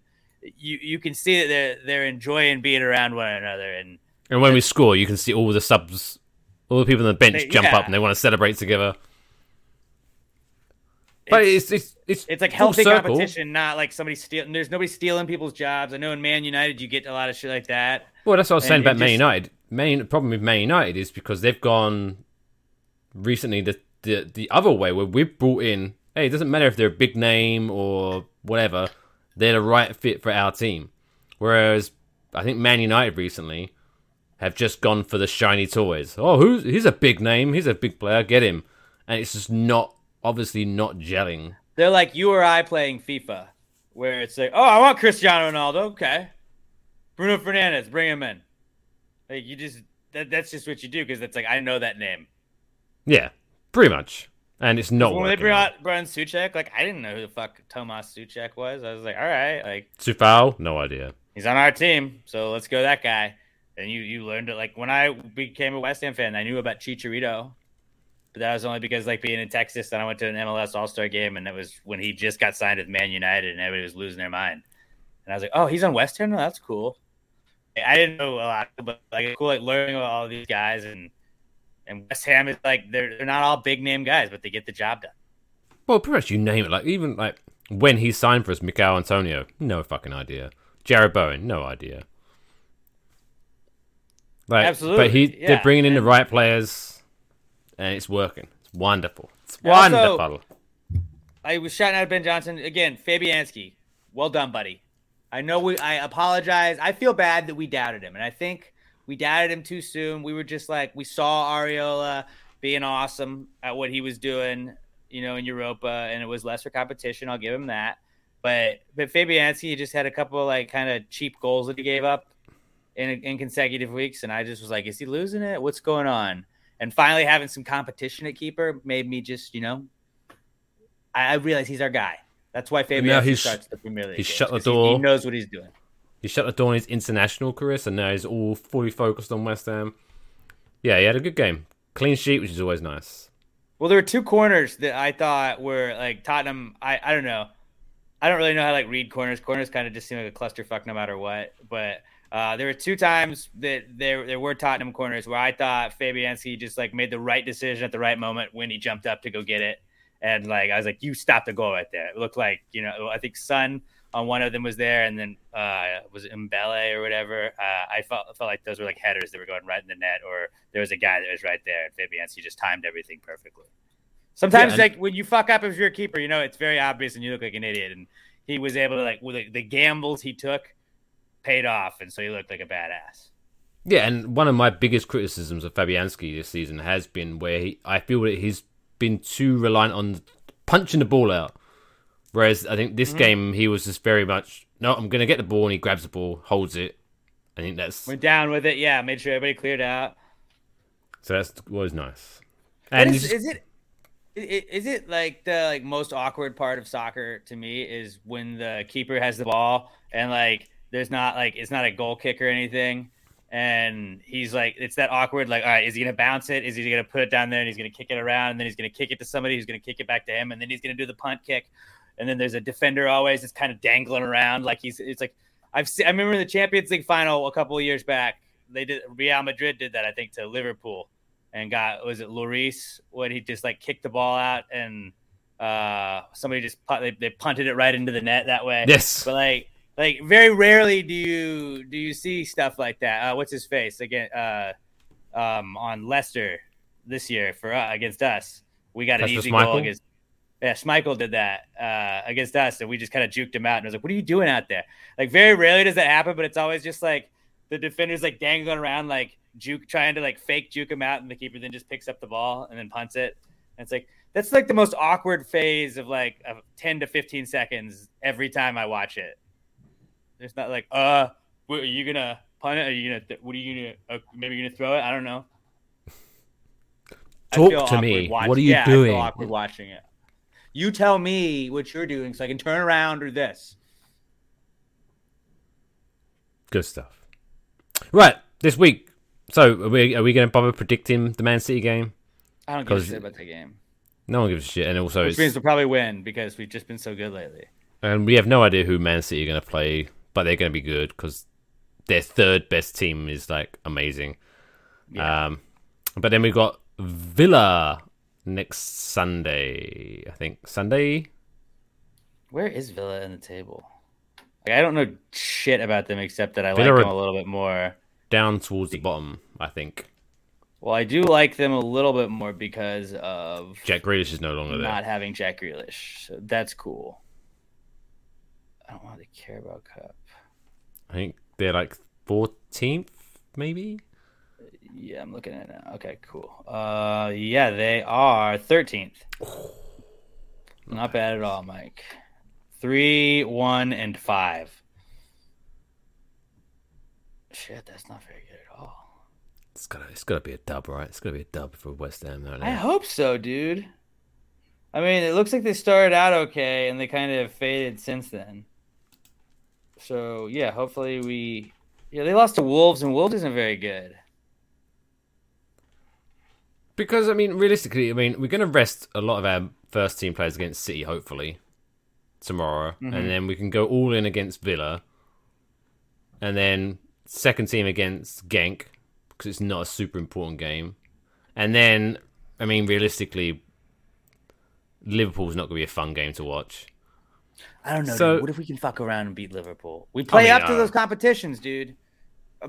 you you can see that they're they're enjoying being around one another. And And when we score, you can see all the subs, all the people on the bench They- jump yeah. up and they want to celebrate together. But it's it's it's, it's like healthy circle. competition, not like somebody stealing. There's nobody stealing people's jobs. I know in Man United you get a lot of shit like that. Well, that's what I was saying about it Man United. Main the problem with Man United is because they've gone recently the, the the other way where we've brought in. Hey, it doesn't matter if they're a big name or whatever. They're the right fit for our team. Whereas I think Man United recently have just gone for the shiny toys. Oh, who's he's a big name. He's a big player. Get him. And it's just not obviously not gelling. They're like you or I playing FIFA, where it's like, oh, I want Cristiano Ronaldo. Okay, Bruno Fernandes, bring him in. Like you just that, that's just what you do because it's like I know that name. Yeah, pretty much. And it's not when they out. out Brian Souček, like I didn't know who the fuck Tomas Souček was. I was like, all right, like Coufal, no idea. he's on our team, so let's go that guy. And you you learned it like when I became a West Ham fan, I knew about Chicharito, but that was only because like being in Texas, and I went to an MLS All Star game, and that was when he just got signed with Man United, and everybody was losing their mind. And I was like, oh, he's on West Ham, no, that's cool. I didn't know a lot, but like cool, like learning about all these guys, and and West Ham is like they're they're not all big name guys, but they get the job done. Well, pretty much you name it. Like even like when he signed for us, Miguel Antonio, no fucking idea. Jarrod Bowen, no idea. Like, Absolutely, But he yeah, they're bringing in the right players, and it's working. It's wonderful. It's And also- wonderful. I was shouting out Ben Johnson again. Fabianski, well done, buddy. I know we. I apologize. I feel bad that we doubted him, and I think we doubted him too soon. We were just like we saw Areola being awesome at what he was doing, you know, in Europa, and it was lesser competition. I'll give him that. But but Fabianski just had a couple of like kind of cheap goals that he gave up in in consecutive weeks, and I just was like, is he losing it? What's going on? And finally, having some competition at keeper made me just, you know, I, I realized he's our guy. That's why Fabianski starts the Premier League. he's games, shut the 'cause he- door. He knows what he's doing. He shut the door on his international career, so now he's all fully focused on West Ham. Yeah, he had a good game. Clean sheet, which is always nice. Well, there were two corners that I thought were like Tottenham. I, I don't know. I don't really know how to like read corners. Corners kind of just seem like a clusterfuck no matter what. But uh, there were two times that there there were Tottenham corners where I thought Fabianski just like made the right decision at the right moment when he jumped up to go get it. And like I was like, you stopped the goal right there. It looked like you know I think Son on one of them was there, and then uh, was it Mbele or whatever. Uh, I felt felt like those were like headers that were going right in the net, or there was a guy that was right there, and Fabianski just timed everything perfectly. Sometimes, Yeah, like when you fuck up if you're a keeper, you know it's very obvious, and you look like an idiot. And he was able to like with the, the gambles he took paid off, and so he looked like a badass. Yeah, and one of my biggest criticisms of Fabianski this season has been where he, I feel that he's been too reliant on punching the ball out. Whereas I think this Mm-hmm. game he was just very much no, I'm gonna get the ball and he grabs the ball, holds it. I think that's Went down with it, yeah. Made sure everybody cleared out. so that's was nice. And is, he's- is it is it like the like most awkward part of soccer to me is when the keeper has the ball and like there's not like it's not a goal kick or anything and he's like it's that awkward like all right is he gonna bounce it is he gonna put it down there and he's gonna kick it around and then he's gonna kick it to somebody who's gonna kick it back to him and then he's gonna do the punt kick and then there's a defender always that's kind of dangling around like he's it's like I've seen, I remember in the Champions League final a couple of years back they did Real Madrid did that I think to Liverpool and got was it Lloris when he just like kicked the ball out and uh somebody just put, they, they punted it right into the net that way. yes. But like like very rarely do you do you see stuff like that. Uh, what's his face again? Uh, um, on Leicester this year for uh, against us, we got an That's just easy goal against. Yeah, Schmeichel did that uh, against us, and we just kind of juked him out. And I was like, "What are you doing out there?" Like, very rarely does that happen, but it's always just like the defender's like dangling around, like juke, trying to like fake juke him out, and the keeper then just picks up the ball and then punts it. And it's like that's like the most awkward phase of like of ten to fifteen seconds every time I watch it. It's not like, uh, what, are you gonna punt it? Are you gonna? What are you gonna? Uh, maybe you're gonna throw it? I don't know. Talk to me. watch- What are you yeah, I feel doing? awkward watching it. You tell me what you're doing so I can turn around or this. Good stuff. Right, this week. So are we are we gonna bother predicting the Man City game? I don't give a shit about the game. No one gives a shit, and also Which it's, means we'll probably win because we've just been so good lately. and we have no idea who Man City are gonna play, but they're gonna be good because their third best team is like amazing. Yeah. Um, but then we've got Villa next Sunday. I think Sunday. Where is Villa in the table? Like, I don't know shit about them except that I Villa like them a little bit more. down towards the bottom. I think Well, I do like them a little bit more because of Jack Grealish is no longer there. not having Jack Grealish. So that's cool. I don't really care about Cup. I think they're like fourteenth, maybe. Yeah, I'm looking at it now. Okay, cool. Uh, yeah, they are 13th. Not bad at all, Mike. Three, one, and five. Shit, that's not very good at all. It's gotta, it's gotta be a dub, right? It's gotta be a dub for West Ham. Though, I hope so, dude. I mean, it looks like they started out okay and they kind of faded since then. So yeah, hopefully we. Yeah, they lost to Wolves and Wolves isn't very good. Because I mean, realistically, I mean, we're gonna rest a lot of our first team players against City, hopefully tomorrow, Mm-hmm. and then we can go all in against Villa, and then second team against Genk because it's not a super important game, and then I mean, realistically, Liverpool's not gonna be a fun game to watch. I don't know. So- dude. What if we can fuck around and beat Liverpool? We play mean, up to uh, those competitions, dude.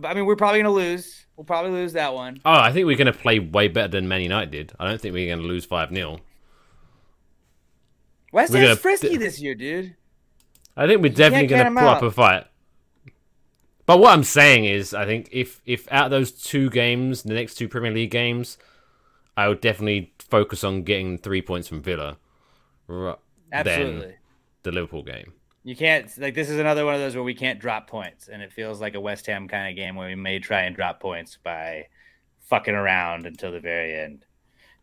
I mean, we're probably gonna lose. We'll probably lose that one. Oh, I think we're gonna play way better than Man United did. I don't think we're gonna lose five 0 West Ham's frisky this year, dude. I think we're definitely gonna pull up a fight. But what I'm saying is, I think if if out of those two games, the next two Premier League games, I would definitely focus on getting three points from Villa. Absolutely. Than the Liverpool game. You can't like this is another one of those where we can't drop points, and it feels like a West Ham kind of game where we may try and drop points by fucking around until the very end.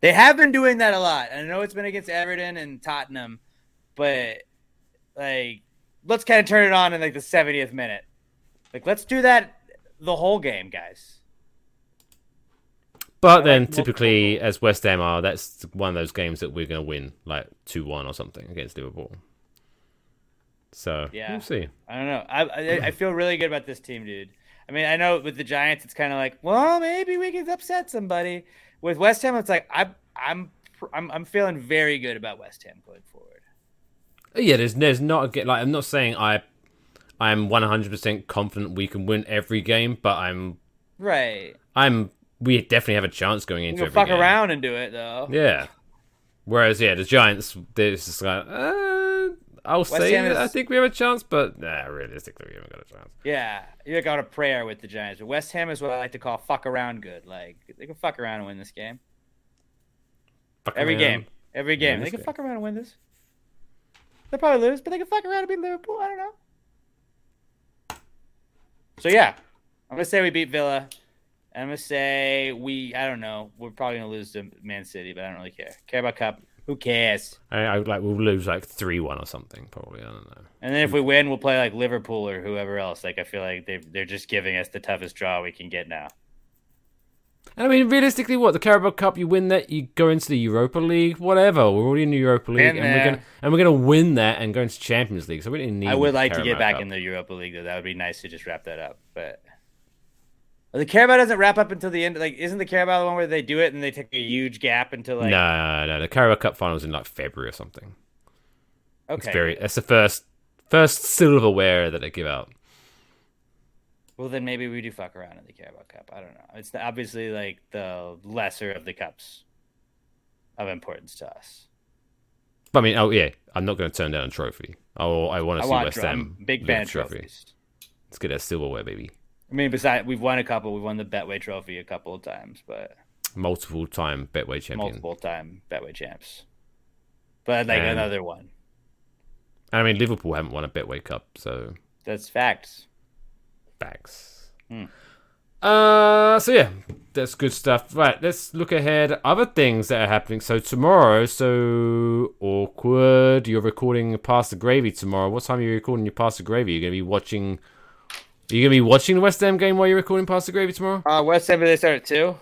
They have been doing that a lot. I know it's been against Everton and Tottenham, but like let's kind of turn it on in like the 70th minute. Like let's do that the whole game, guys. But then, multiple typically, as West Ham are, that's one of those games that we're going to win, like 2 1 or something against Liverpool. So, Yeah. we'll see. I don't know. I, I I feel really good about this team, dude. I mean, I know with the Giants, it's kind of like, well, maybe we can upset somebody. With West Ham, it's like I'm I'm I'm I'm feeling very good about West Ham going forward. Yeah, there's there's not a ga- like I'm not saying I I'm 100% confident we can win every game, but I'm Right. I'm we definitely have a chance going You into every fuck game. around and do it though. Yeah. Whereas yeah, the Giants they're just like uh, I'll say Ham that I think we have a chance, but nah, realistically we haven't got a chance. Yeah, you got a prayer with the Giants. But West Ham is what I like to call fuck around good. Like they can fuck around and win this game. Fuck Every around. game. Every game. They can game. fuck around and win this. They'll probably lose, but they can fuck around and beat Liverpool. I don't know. So yeah, I'm gonna say we beat Villa. And I'm gonna say we. I don't know. We're probably gonna lose to Man City, but I don't really care. Care about Cup. Who cares? I, I like we'll lose like three one or something probably. I don't know. And then if we win, we'll play like Liverpool or whoever else. Like I feel like they they're just giving us the toughest draw we can get now. And I mean, realistically, what the Carabao Cup, you win that, you go into the Europa League, whatever. We're already in the Europa League, and we're gonna and we're gonna win that and go into Champions League. So we didn't need. I would like to get back Cup. in the Europa League though. That would be nice to just wrap that up. But the Carabao doesn't wrap up until the end. Like, isn't the Carabao the one where they do it and they take a huge gap until like? no, no, no. the Carabao Cup finals in like February or something. Okay. It's very. It's the first first silverware that they give out. Well, then maybe we do fuck around in the Carabao Cup. I don't know. It's obviously like the lesser of the cups of importance to us. But I mean, oh yeah, I'm not going to turn down a trophy. Oh, I want I to see West Ham big lift fan a of trophy. trophies. Let's get that silverware, baby. I mean, besides we've won a couple. We've won the Betway Trophy a couple of times, but Multiple time Betway champion. multiple time Betway champs. But like And- another one. I mean, Liverpool haven't won a Betway Cup, so That's facts. Facts. Hmm. Uh, so yeah, that's good stuff. Right, let's look ahead. Other things that are happening. So tomorrow, so awkward. You're recording Pasta Gravy tomorrow. What time are you recording your Pasta Gravy? You're gonna be watching. Are you gonna be watching the West Ham game while you're recording Past the Gravy tomorrow? Uh, West Ham, they start at two.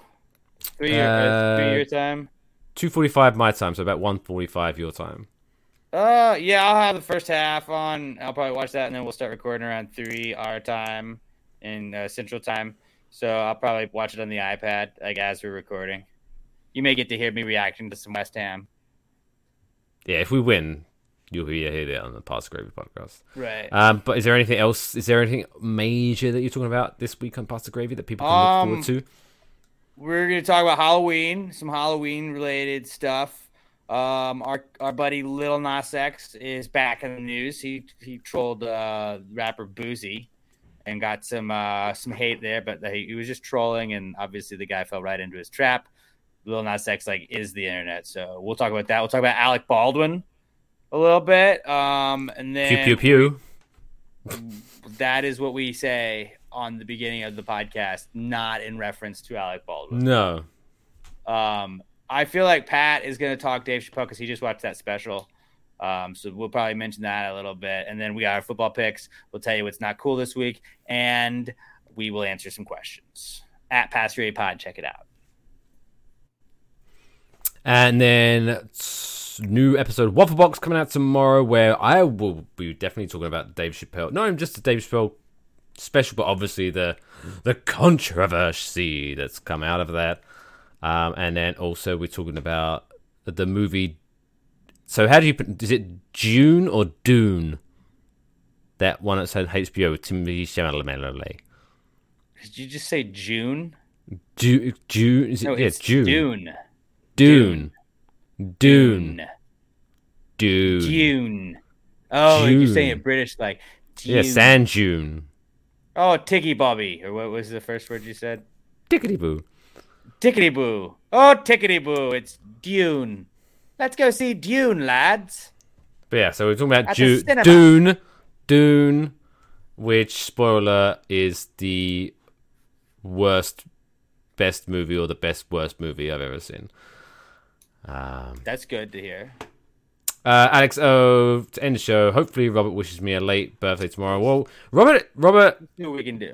Three year, uh, three Uh, year time. Two forty-five my time, so about one forty-five your time. Uh, yeah, I'll have the first half on. I'll probably watch that, and then we'll start recording around three our time in uh, Central Time. So I'll probably watch it on the iPad, like as we're recording. You may get to hear me reacting to some West Ham. Yeah, if we win, you'll hear hear that on the Pasta Gravy podcast. Right. Um, but is there anything else? Is there anything major that you're talking about this week on Pasta Gravy that people can look Um, forward to? We're gonna talk about Halloween, some Halloween related stuff. Um, our our buddy Lil Nas X is back in the news. He he trolled uh, rapper Boosie and got some uh, some hate there, but he, he was just trolling, and obviously the guy fell right into his trap. Lil Nas X like is the internet, so we'll talk about that. We'll talk about Alec Baldwin a little bit, um, and then Pew pew pew. that is what we say on the beginning of the podcast, not in reference to Alec Baldwin. No. Um, I feel like Pat is going to talk Dave Chappelle because he just watched that special. Um, so we'll probably mention that a little bit, and then we got our football picks. We'll tell you what's not cool this week, and we will answer some questions at Pastor A Pod. Check it out. And then new episode of Waffle Box coming out tomorrow, where I will be definitely talking about Dave Chappelle. Not even just the Dave Chappelle special, but obviously the the controversy that's come out of that. Um, and then also we're talking about the movie. So how do you put? Is it June or Dune? That one that's on HBO with Timothée Chalamet. Did you just say June? June, June, is it? No, yeah, June. Dune. Dune. Dune. Dune. Dune. Dune. Oh, you're saying it British like. Yeah, Sand Dune. Oh, Tiggy Bobby, or what was the first word you said? Dickety boo. Tickety boo. Oh, tickety boo. It's Dune. Let's go see Dune, lads. But yeah, so we're talking about Ju- Dune, Dune, which spoiler is the worst, best movie or the best worst movie I've ever seen. Um, That's good to hear. uh, Alex oh, to end the show. Hopefully, Robert wishes me a late birthday tomorrow. Well, Robert, Robert, See what we can do.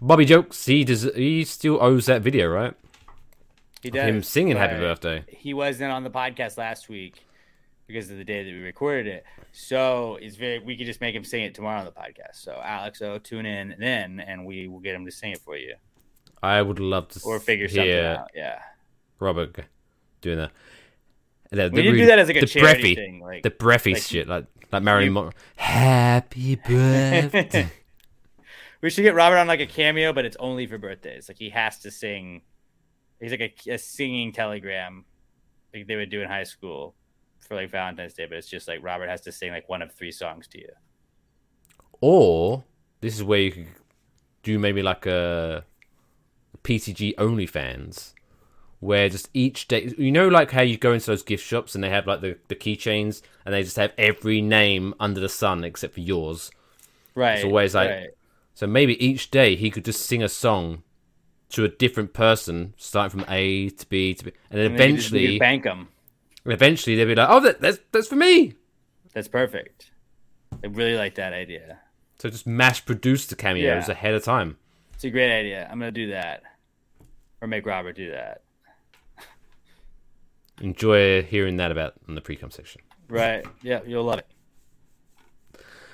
Bobby jokes. He does. He still owes that video, right? He does. Him singing "Happy Birthday." He wasn't on the podcast last week because of the day that we recorded it. So it's very we could just make him sing it tomorrow on the podcast. So Alex, oh, tune in then, and we will get him to sing it for you I would love to or figure something out. Yeah, Robert doing that. The, we need to do that as like a the charity breathy, thing. Like the breathy like- shit, like like Marilyn Monroe. Happy birthday. we should get Robert on like a cameo, but it's only for birthdays. Like he has to sing. He's like a, a singing telegram, like they would do in high school for like Valentine's Day. But it's just like Robert has to sing like one of three songs to you. or this is where you could do maybe like a PCG OnlyFans, where just each day, you know, like how you go into those gift shops and they have like the, the keychains and they just have every name under the sun except for yours. Right. It's always like- right. So maybe each day he could just sing a song to a different person, starting from A to B to B, and then And then you eventually, bank them. eventually they'll be like, "Oh, that, that's that's for me." That's perfect. I really like that idea. So just mass produce the cameos Yeah. ahead of time. It's a great idea. I'm gonna do that, or make Robert do that. Enjoy hearing that about in the pre-com section. Right? Yeah, you'll love it.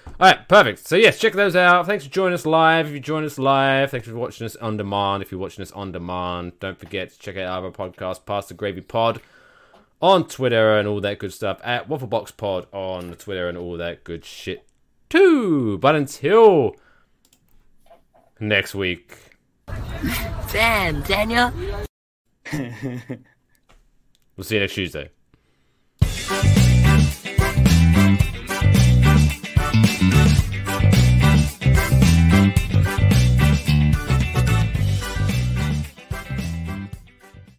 All right, perfect. So yes, check those out. Thanks for joining us live. If you join us live, thanks for watching us on demand. If you're watching us on demand, don't forget to check out our other podcast, Past the Gravy Pod, on Twitter and all that good stuff. At Wafflebox Pod on Twitter and all that good shit too. But until next week, Damn, Daniel. we'll see you next Tuesday.